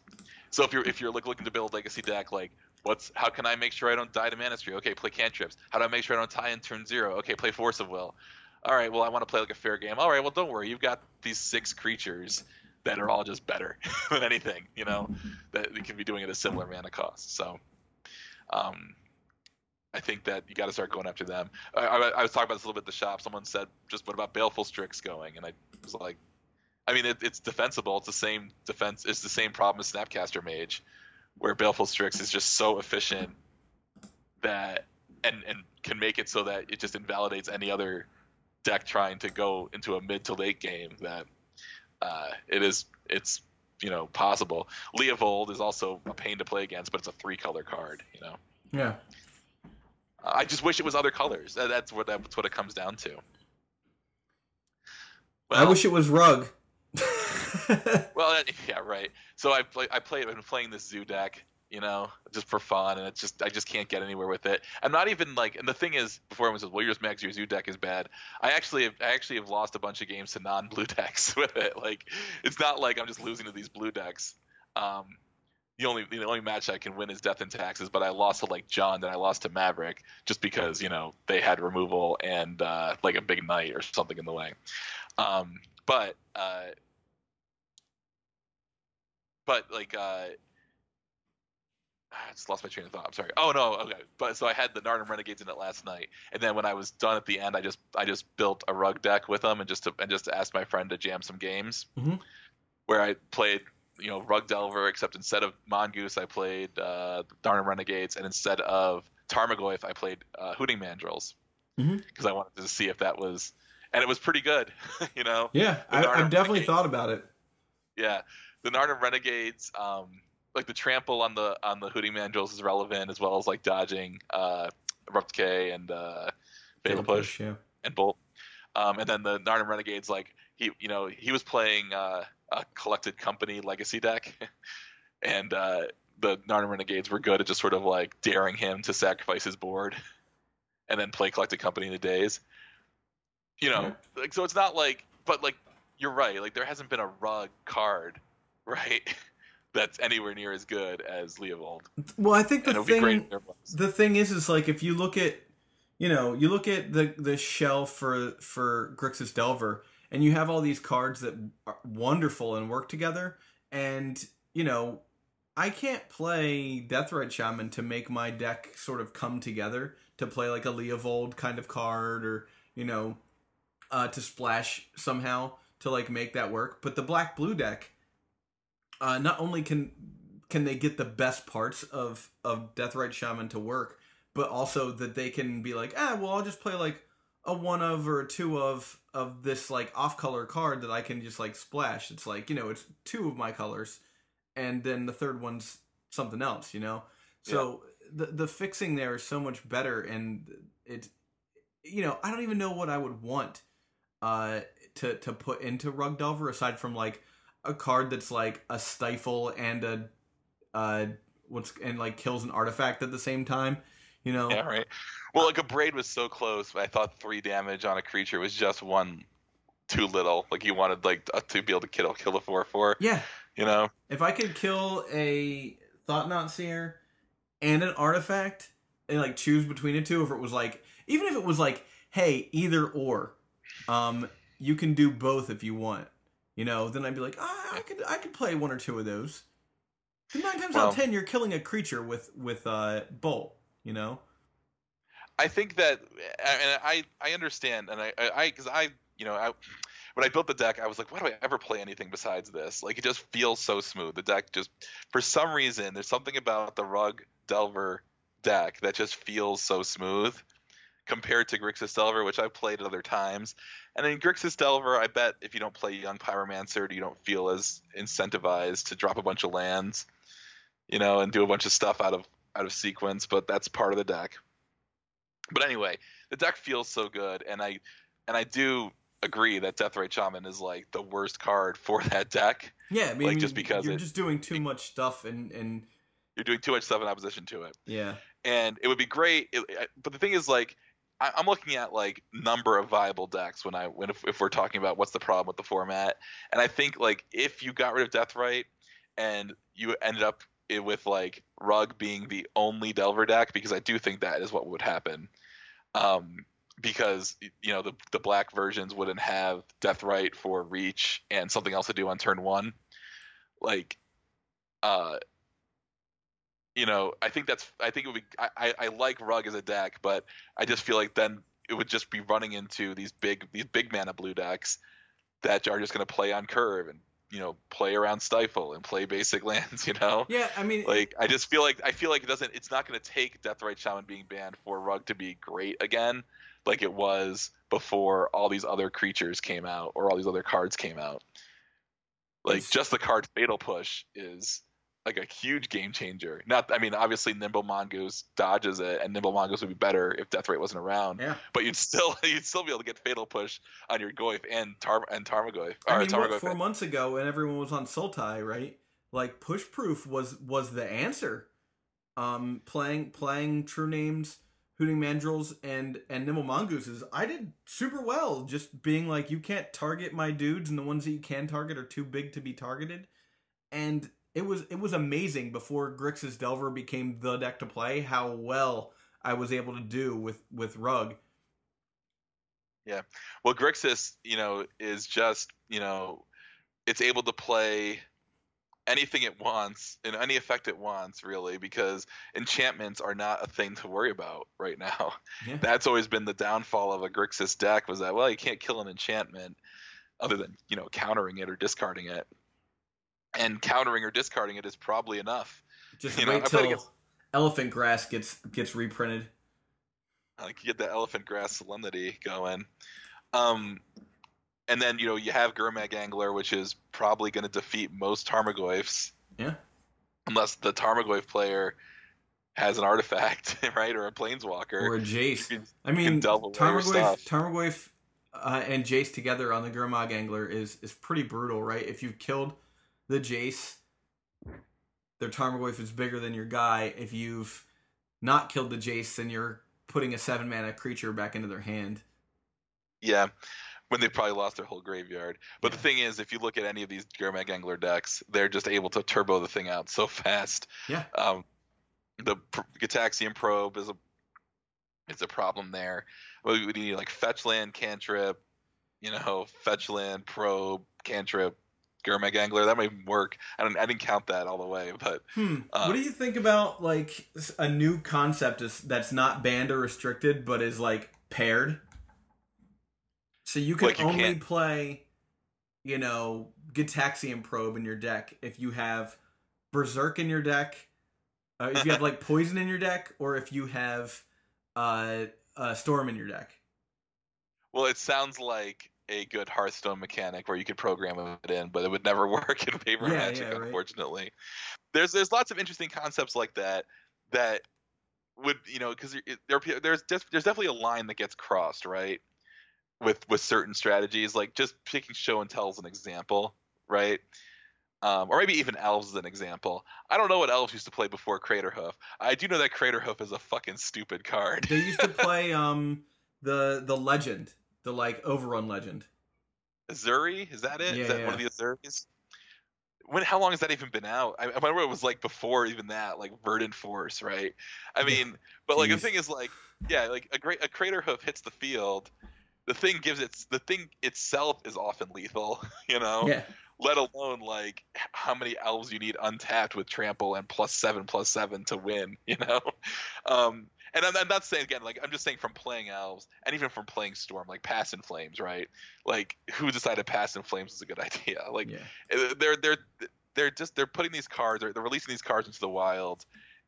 so if you're if you're like looking to build legacy deck like what's how can I make sure I don't die to Manistry? Okay, play cantrips. How do I make sure I don't tie in turn zero? Okay, play Force of Will. All right, well I want to play like a fair game. All right, well don't worry, you've got these six creatures that are all just better [laughs] than anything, you know, that you can be doing at a similar mana cost. So, um, I think that you got to start going after them. I, I, I was talking about this a little bit at the shop. Someone said, "Just what about Baleful Strix going?" And I was like, "I mean, it, it's defensible. It's the same defense. It's the same problem as Snapcaster Mage, where Baleful Strix is just so efficient that and and can make it so that it just invalidates any other deck trying to go into a mid to late game. That uh, it is it's you know possible. Leovold is also a pain to play against, but it's a three color card. You know." Yeah. I just wish it was other colors. That's what that's what it comes down to. I wish it was rug. [laughs] Well, yeah, right. So I play. I play. I've been playing this zoo deck, you know, just for fun, and it's just I just can't get anywhere with it. I'm not even like. And the thing is, before everyone says, "Well, your max your zoo deck is bad," I actually have, I actually have lost a bunch of games to non-blue [laughs] decks with it. Like, it's not like I'm just losing to these blue decks. Um, the only the only match I can win is Death and Taxes, but I lost to like Jund, then I lost to Maverick just because you know they had removal and uh, like a big knight or something in the way. Um, but uh, but like uh, [sighs] I just lost my train of thought. I'm sorry. Oh no, okay. But so I had the Narnam Renegades in it last night, and then when I was done at the end, I just I just built a rug deck with them and just to, and just asked my friend to jam some games, Mhm. where I played you know Rug Delver, except instead of Mongoose, I played uh, Narnam Renegades, and instead of Tarmogoyf, I played uh, Hooting Mandrills because Mhm. I wanted to see if that was, and it was pretty good, [laughs] you know. Yeah, I, I've definitely Renegade. thought about it. Yeah, the Narnam Renegades, um, like the trample on the on the Hooting Mandrills is relevant as well as like dodging uh, Abrupt Decay and uh, Fatal Push Yeah. and Bolt. Um, and then the Narnam Renegades, like he, you know, he was playing uh, a collected company legacy deck, [laughs] and uh, the Narnam Renegades were good at just sort of like daring him to sacrifice his board, [laughs] and then play collected company in the days. You know, like so it's not like, but like you're right. Like there hasn't been a rug card, [laughs] right? That's anywhere near as good as Leovold, Well, I think the thing if there was. the thing is is like if you look at you know you look at the the shelf for for Grixis Delver and you have all these cards that are wonderful and work together and you know I can't play Deathrite Shaman to make my deck sort of come together to play like a Leovold kind of card or you know uh, to splash somehow to like make that work but the black blue deck uh, not only can can they get the best parts of of Deathrite Shaman to work, but also that they can be like, ah, well, I'll just play like a one of or a two of of this like off color card that I can just like splash. It's like you know, it's two of my colors, and then the third one's something else. You know, so the the fixing there is so much better, and it, you know, I don't even know what I would want uh to to put into Rug Delver aside from like a card that's like a stifle and a uh what's and like kills an artifact at the same time. You know? Yeah, right. Well, like Abrade was so close, but I thought three damage on a creature was just one too little. Like you wanted like to be able to kill kill a four four. Yeah. You know. If I could kill a Thought-Knot Seer and an artifact and like choose between the two, if it was like even if it was like, hey, either or, um, you can do both if you want. You know, then I'd be like, ah, I could I could play one or two of those. 'Cause Nine times out of ten, you're killing a creature with with uh bolt. You know. I think that, and I I understand, and I I because I, you know I. When I built the deck, I was like, why do I ever play anything besides this? Like, it just feels so smooth. The deck just, for some reason, there's something about the Rug Delver deck that just feels so smooth compared to Grixis Delver, which I've played at other times. And in Grixis Delver, I bet if you don't play Young Pyromancer, you don't feel as incentivized to drop a bunch of lands, you know, and do a bunch of stuff out of out of sequence. But that's part of the deck. But anyway, the deck feels so good, and I and I do agree that Deathrite Shaman is like the worst card for [laughs] that deck. Yeah, I mean, Like, just because you're it- just doing too much stuff and and You're doing too much stuff in opposition to it. yeah, and it would be great. It, but the thing is, like, I, I'm looking at like number of viable decks when I when if, if we're talking about what's the problem with the format, and I think like if you got rid of Deathrite and you ended up with like Rug being the only Delver deck, because I do think that is what would happen. Um, because you know the the black versions wouldn't have Deathrite for reach and something else to do on turn one, like, uh, you know, I think that's I think it would be I, I, I like Rug as a deck, but I just feel like then it would just be running into these big these big mana blue decks that are just gonna play on curve and you know play around stifle and play basic [laughs] lands, you know. yeah. I mean, Like I just feel like I feel like it doesn't it's not gonna take Deathrite Shaman being banned for Rug to be great again, like it was before all these other creatures came out or all these other cards came out. Like just the card Fatal Push is like a huge game changer. Not I mean obviously Nimble Mongoose dodges it and Nimble Mongoose would be better if Deathrite wasn't around. yeah. But you'd still [laughs] you'd still be able to get Fatal Push on your Goyf and Tar and Tarmogoyf. I mean, what, four and- months ago, when everyone was on Sultai, right? Like push proof was was the answer. Um, playing playing True Names, Hooting Mandrills, and and Nimble Mongooses, I did super well. Just being like, you can't target my dudes, and the ones that you can target are too big to be targeted. And it was it was amazing before Grixis Delver became the deck to play. How well I was able to do with with Rug. Yeah, well, Grixis, you know, is just, you know, it's able to play anything it wants in any effect it wants, really, because enchantments are not a thing to worry about right now. Yeah. [laughs] That's always been the downfall of a Grixis deck was that, well, you can't kill an enchantment other than, you know, countering it or discarding it. And countering or discarding it is probably enough. Just You wait I bet till against- Elephant Grass gets gets reprinted. like you get the elephant grass solemnity going um and then you know you have Gurmag Angler which is probably going to defeat most Tarmogoyfs Yeah. unless the Tarmogoyf player has an artifact [laughs] right or a planeswalker Or a Jace. Can- I mean, Tarmogoyf. Tarmogoyf uh, and Jace together on the Gurmag Angler is is pretty brutal, right? If you've killed the Jace, their Tarmogoyf is bigger than your guy. If you've not killed the Jace, then you're putting a seven mana creature back into their hand. yeah when they probably lost their whole graveyard but Yeah. the thing is if you look at any of these Gurmag Angler decks they're just able to turbo the thing out so [laughs] fast Yeah. um, the Gitaxian probe is a is a problem there. We need like fetch land cantrip, you know, fetch land probe cantrip, Gurmag Angler. That might work. I don't. I didn't count that all the way, but Hmm. Uh, what do you think about like a new concept is, that's not banned or restricted, but is like paired? So you can you only can't- play, you know, Gitaxian Probe in your deck if you have Berserk in your deck, uh, if you have like [laughs] Poison in your deck, or if you have uh, uh, Storm in your deck. well, it sounds like a good Hearthstone mechanic where you could program it in, but it would never [laughs] work in paper Yeah, magic, yeah, right. unfortunately. There's there's lots of interesting concepts like that that would you know because there there's there's definitely a line that gets crossed right with with certain strategies like just picking show and tell as an example right Um, or maybe even elves as an example. I don't know what elves used to play before Craterhoof. I do know that Craterhoof is a fucking stupid card. They used to [laughs] play um the the legend, the like overrun legend. Ezuri, is that it? Is Yeah, is that yeah. one of the Ezuris? When how long has that even been out? I, I remember it was like before even that, like Verdant Force, right? I mean, but like the thing is like, yeah, like a great a Craterhoof hits the field. The thing gives its the thing itself is often lethal, [laughs] you know. Yeah, Let alone like how many elves you need untapped with trample and plus seven plus seven to win, [laughs] you know. Um, and I'm, I'm not saying again, like I'm just saying from playing elves and even from playing storm, like Past in Flames, right? Like who decided Past in Flames is a good [laughs] idea? Like yeah, uh, they're they're they're just they're putting these cards they're, they're releasing these cards into the wild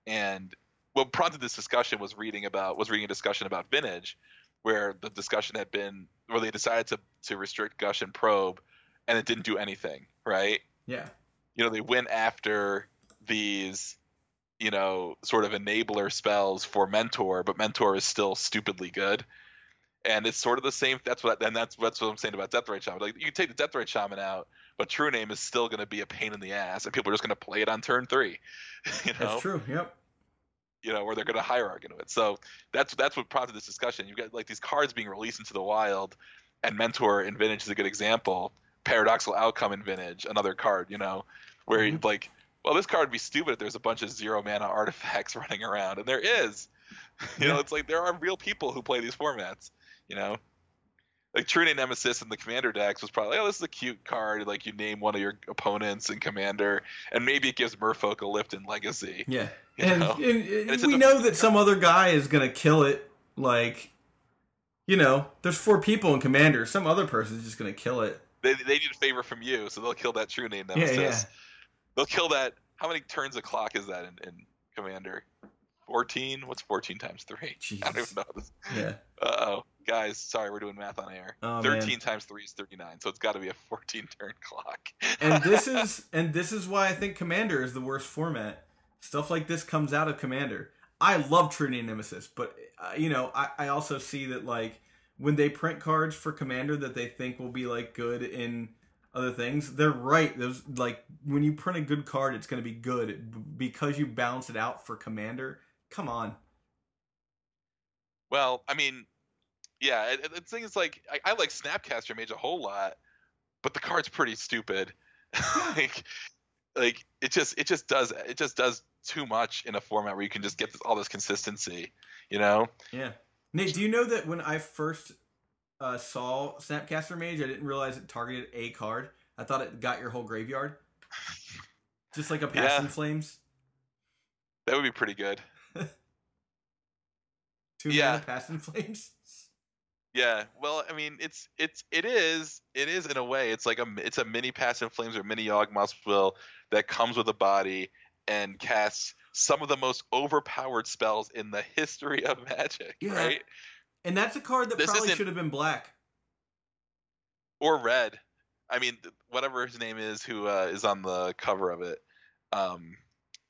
and what prompted this discussion was reading about was reading a discussion about vintage where the discussion had been where they decided to to restrict gush and probe and it didn't do anything right yeah, you know they went after these you know sort of enabler spells for mentor but mentor is still stupidly good and it's sort of the same that's what and that's that's what i'm saying about Deathrite Shaman like you can take the Deathrite Shaman out but true name is still going to be a pain in the ass and people are just going to play it on turn three [laughs] you know that's true. Yep. you know, or they're going to hierarch into it. So that's that's what prompted this discussion. You've got like these cards being released into the wild, and Mentor in Vintage is a good example. Paradoxical Outcome in Vintage, another card, you know, where you Mhm. like, well, this card would be stupid if there's a bunch of zero mana artifacts [laughs] running around, and there is. [laughs] You know, it's like there are real people who play these formats. You know, like True Name Nemesis in the Commander decks was probably, oh, this is a cute card. Like you name one of your opponents in Commander, and maybe it gives Merfolk a lift in Legacy. Yeah, and, know? and- and it's a we know that some other guy is gonna kill it. Like, you know, there's four people in commander. Some other person's just gonna kill it. They, they need a favor from you, so they'll kill that true name Nemesis. Yeah, yeah. They'll kill that. How many turns of clock is that in, in Commander? 14? What's 14 times 3? [laughs] I don't even know. This. Yeah. Uh oh. Guys, sorry, we're doing math on air. Oh, 13 man. times 3 is 39, so it's got to be a 14 turn clock. and this [laughs] is and this is why I think Commander is the worst format. Stuff like this comes out of Commander. I love True Name Nemesis, but uh, you know, I, I also see that like when they print cards for Commander that they think will be like good in other things, they're right. Those like when you print a good card, it's going to be good because you balance it out for Commander. Come on, Well, I mean, yeah, the thing is, like, I, I like Snapcaster Mage a whole lot, but the card's pretty stupid. [laughs] like, like it just it just does it just does too much in a format where you can just get this, all this consistency, you know? yeah. Nate, do you know that when I first uh, saw Snapcaster Mage, I didn't realize it targeted a card. I thought it got your whole graveyard, just like a [laughs] Past in Yeah. Flames. That would be pretty good. [laughs] Two Yeah. Past Flames. Yeah, well, I mean, it's it's it is it is in a way. It's like a it's a mini Past in Flames or mini Yawgmoth's that comes with a body and casts some of the most overpowered spells in the history of [laughs] Magic, Yeah. right? And that's a card that This probably should have been black. Or red. I mean, whatever his name is, who uh, is on the cover of it, um,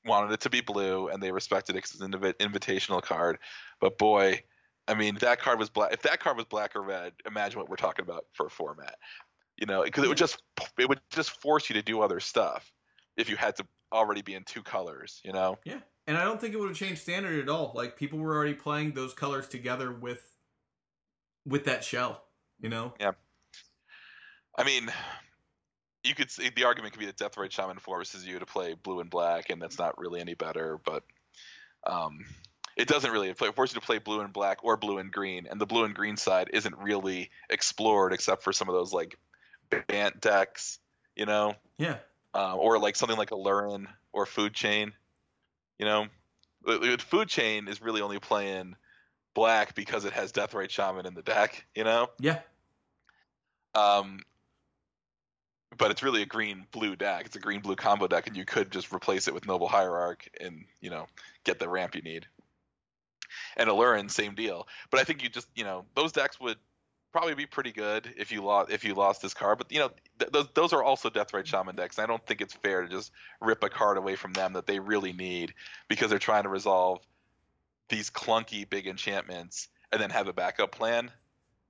wanted it to be blue, and they respected it because it's an invi- invitational card. But boy, I mean, that card was black. If that card was black or red, imagine what we're talking about for a format. You know, because it would just it would just force you to do other stuff if you had to already be in two colors. You know. Yeah. And I don't think it would have changed standard at all. Like people were already playing those colors together with with that shell, you know? Yeah. I mean, you could see the argument could be that Deathrite Shaman forces you to play blue and black, and that's not really any better. But um, it doesn't really it forces you to play blue and black or blue and green, and the blue and green side isn't really explored except for some of those like Bant decks, you know, Yeah. uh, or like something like Aluren or Food Chain. You know, Food Chain is really only playing black because it has Deathrite Shaman in the deck. You know. Yeah. Um, but it's really a green blue deck. It's a green blue combo deck, and you could just replace it with Noble Hierarch and you know get the ramp you need. And Aluren, same deal. But I think you just you know those decks would probably be pretty good if you lost if you lost this card. But you know th- those those are also Death Deathrite Shaman decks. I don't think it's fair to just rip a card away from them that they really need because they're trying to resolve these clunky big enchantments and then have a backup plan.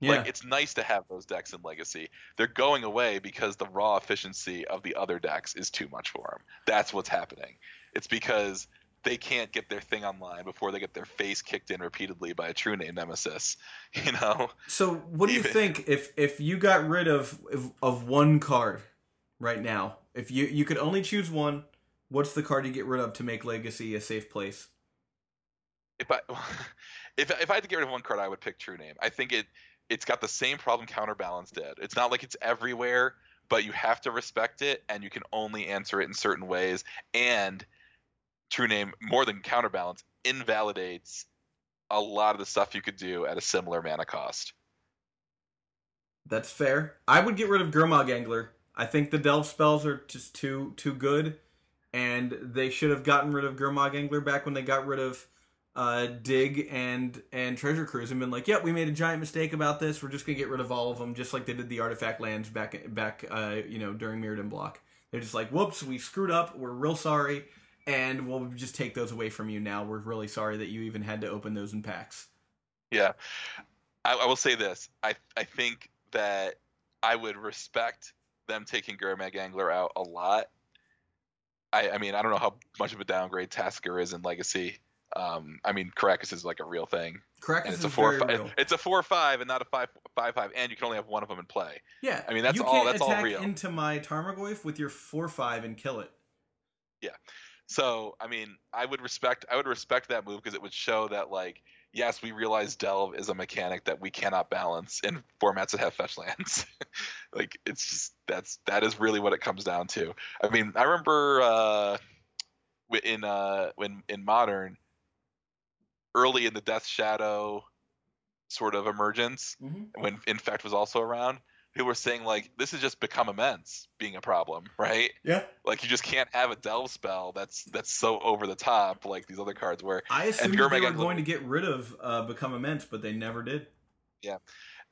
Yeah. Like it's nice to have those decks in Legacy. They're going away because the raw efficiency of the other decks is too much for them. That's what's happening. It's because they can't get their thing online before they get their face kicked in repeatedly by a true name nemesis. [laughs] You know? So, what do you think if if you got rid of of, of one card right now? If you you could only choose one, what's the card you get rid of to make Legacy a safe place? If I [laughs] if if I had to get rid of one card, I would pick True Name. I think it it's got the same problem Counterbalance did. It's not like it's everywhere, but you have to respect it, and you can only answer it in certain ways. And True Name, more than Counterbalance, invalidates a lot of the stuff you could do at a similar mana cost. That's fair. I would get rid of Gurmag Angler. I think the delve spells are just too too good, and they should have gotten rid of Gurmag Angler back when they got rid of uh, Dig and and Treasure Cruise and been like, "Yep, we made a giant mistake about this. We're just gonna get rid of all of them, just like they did the artifact lands back back uh, you know during Mirrodin block. They're just like, "Whoops, we screwed up. We're real sorry." And we'll just take those away from you now. We're really sorry that you even had to open those in packs. Yeah, I, I will say this. I I think that I would respect them taking Gurmag Angler out a lot. I I mean I don't know how much of a downgrade Tasigur is in Legacy. Um, I mean Karakas is like a real thing, Karakas and is it's a four very five. It's a four five and not a five five five, and you can only have one of them in play. Yeah, I mean, that's all- that's all real. into my Tarmogoyf with your four five and kill it. Yeah, so I mean, I would respect I would respect that move because it would show that like yes, we realize delve is a mechanic that we cannot balance in formats that have fetch lands. [laughs] like it's just that's that is really what it comes down to. I mean, I remember uh, in uh, when in modern early in the Death Shadow sort of emergence Mm-hmm. when Infect was also around. People were saying like this has just become immense being a problem, right? Yeah, Like you just can't have a delve spell that's that's so over the top like these other cards where I assumed they were going to get rid of uh, Become Immense, but they never did. Yeah.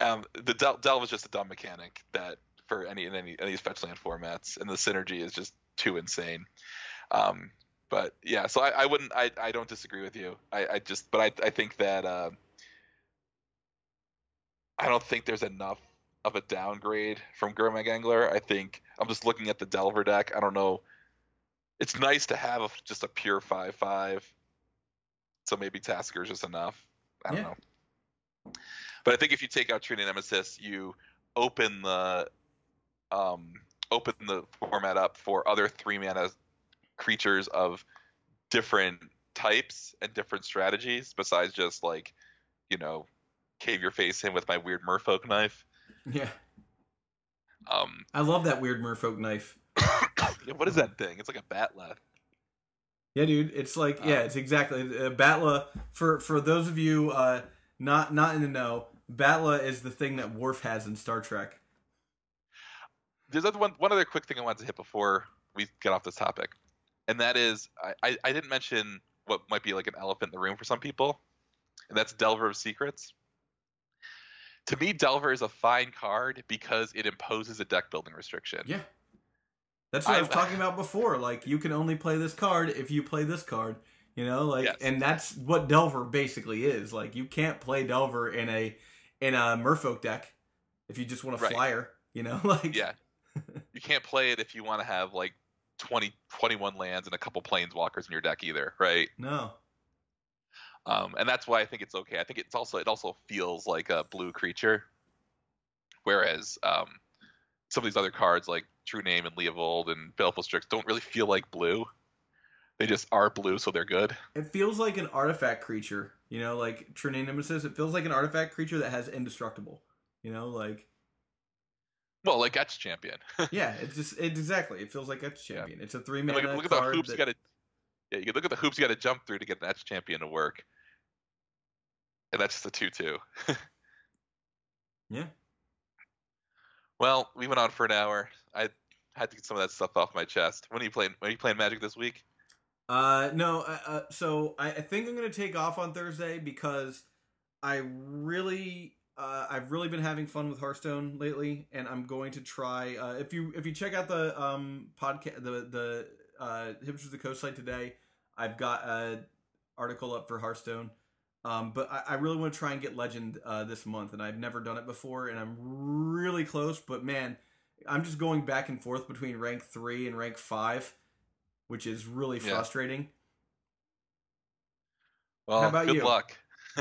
Um, the del- delve is just a dumb mechanic that for any in any, any fetch land formats and the synergy is just too insane. Um, but yeah, so I, I wouldn't I, I don't disagree with you. I, I just but I I think that uh, I don't think there's enough of a downgrade from Gurmag Angler. I think I'm just looking at the Delver deck. I don't know. It's nice to have a, just a pure five five. So maybe Tasigur's just enough. I don't Yeah. know. But I think if you take out True Name Nemesis, you open the um, open the format up for other three mana creatures of different types and different strategies besides just like, you know, cave your face in with my weird merfolk knife. Yeah, Um, I love that weird Merfolk knife. [coughs] what is that thing? It's like a bat'leth Yeah, dude, it's like yeah, Um, it's exactly uh, Bat'leth. For for those of you uh, not not in the know, Bat'leth is the thing that Worf has in Star Trek. There's other one one other quick thing I wanted to hit before we get off this topic, and that is I, I, I didn't mention what might be like an elephant in the room for some people, and that's Delver of Secrets. To me, Delver is a fine card because it imposes a deck building restriction. Yeah, that's what I, was I- talking about before. Like you can only play this card if you play this card. You know, like, Yes. and that's what Delver basically is. Like, you can't play Delver in a in a Merfolk deck if you just want a Right. flyer. You know, [laughs] like Yeah. you can't play it if you want to have like 20, 21 lands and a couple planeswalkers in your deck either, right? no, Um, and that's why I think it's okay. I think it's also it also feels like a blue creature, whereas um, some of these other cards like True Name and Leovold and Baleful Strix don't really feel like blue. They just are blue, so they're good. it feels like an artifact creature. You know, like True Name Nemesis. It feels like an artifact creature that has indestructible. You know, like Well, like Etched Champion. [laughs] yeah, it's just it exactly. It feels like a champion. It's a three mana look, look at the hoops that- you got to. Yeah, you look at the hoops you got to jump through to get an Etched Champion to work. And that's just a two-two. yeah. Well, we went on for an hour. I had to get some of that stuff off my chest. When are you playing? When are you playing Magic this week? Uh, no. Uh, uh, so I, I think I'm gonna take off on Thursday because I really, uh, I've really been having fun with Hearthstone lately, and I'm going to try. Uh, if you if you check out the um podcast, the the uh, Hipsters of the Coast site today, I've got a article up for Hearthstone. Um, but I, I really want to try and get Legend uh, this month, and I've never done it before, and I'm really close. But man, I'm just going back and forth between rank three and rank five, which is really Yeah. frustrating. Well, How about good you? luck. [laughs]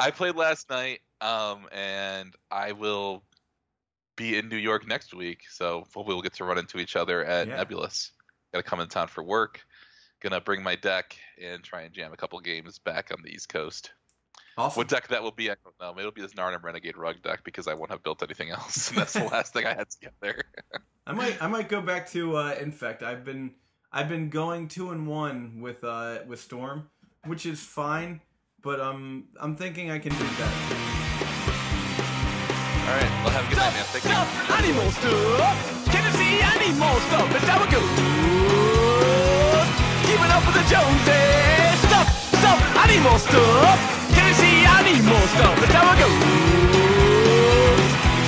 I played last night, um, and I will be in New York next week, so hopefully we'll get to run into each other at Yeah. Nebulous. Got to come in town for work. Gonna bring my deck and try and jam a couple games back on the East Coast. awesome. What deck that will be, I don't know. Maybe it'll be this Narnam Renegade Rug deck because I won't have built anything else, and [laughs] that's the [laughs] last thing I had together. I might I might go back to uh, Infect. I've been I've been going two and one with uh, with Storm, which is fine, but um I'm thinking I can do better. All right, well have a good night, man. Thank you. Stuff, animal stuff. Can you see animal stuff? That's how it goes. Keeping up with the Joneses. Stuff, stuff, animal stuff. Can you see animal stuff? That's how it goes.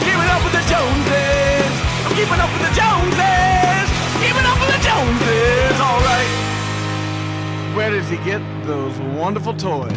Keeping up with the Joneses. I'm keeping up with the Joneses. Keeping up with the Joneses. All right. Where does he get those wonderful toys?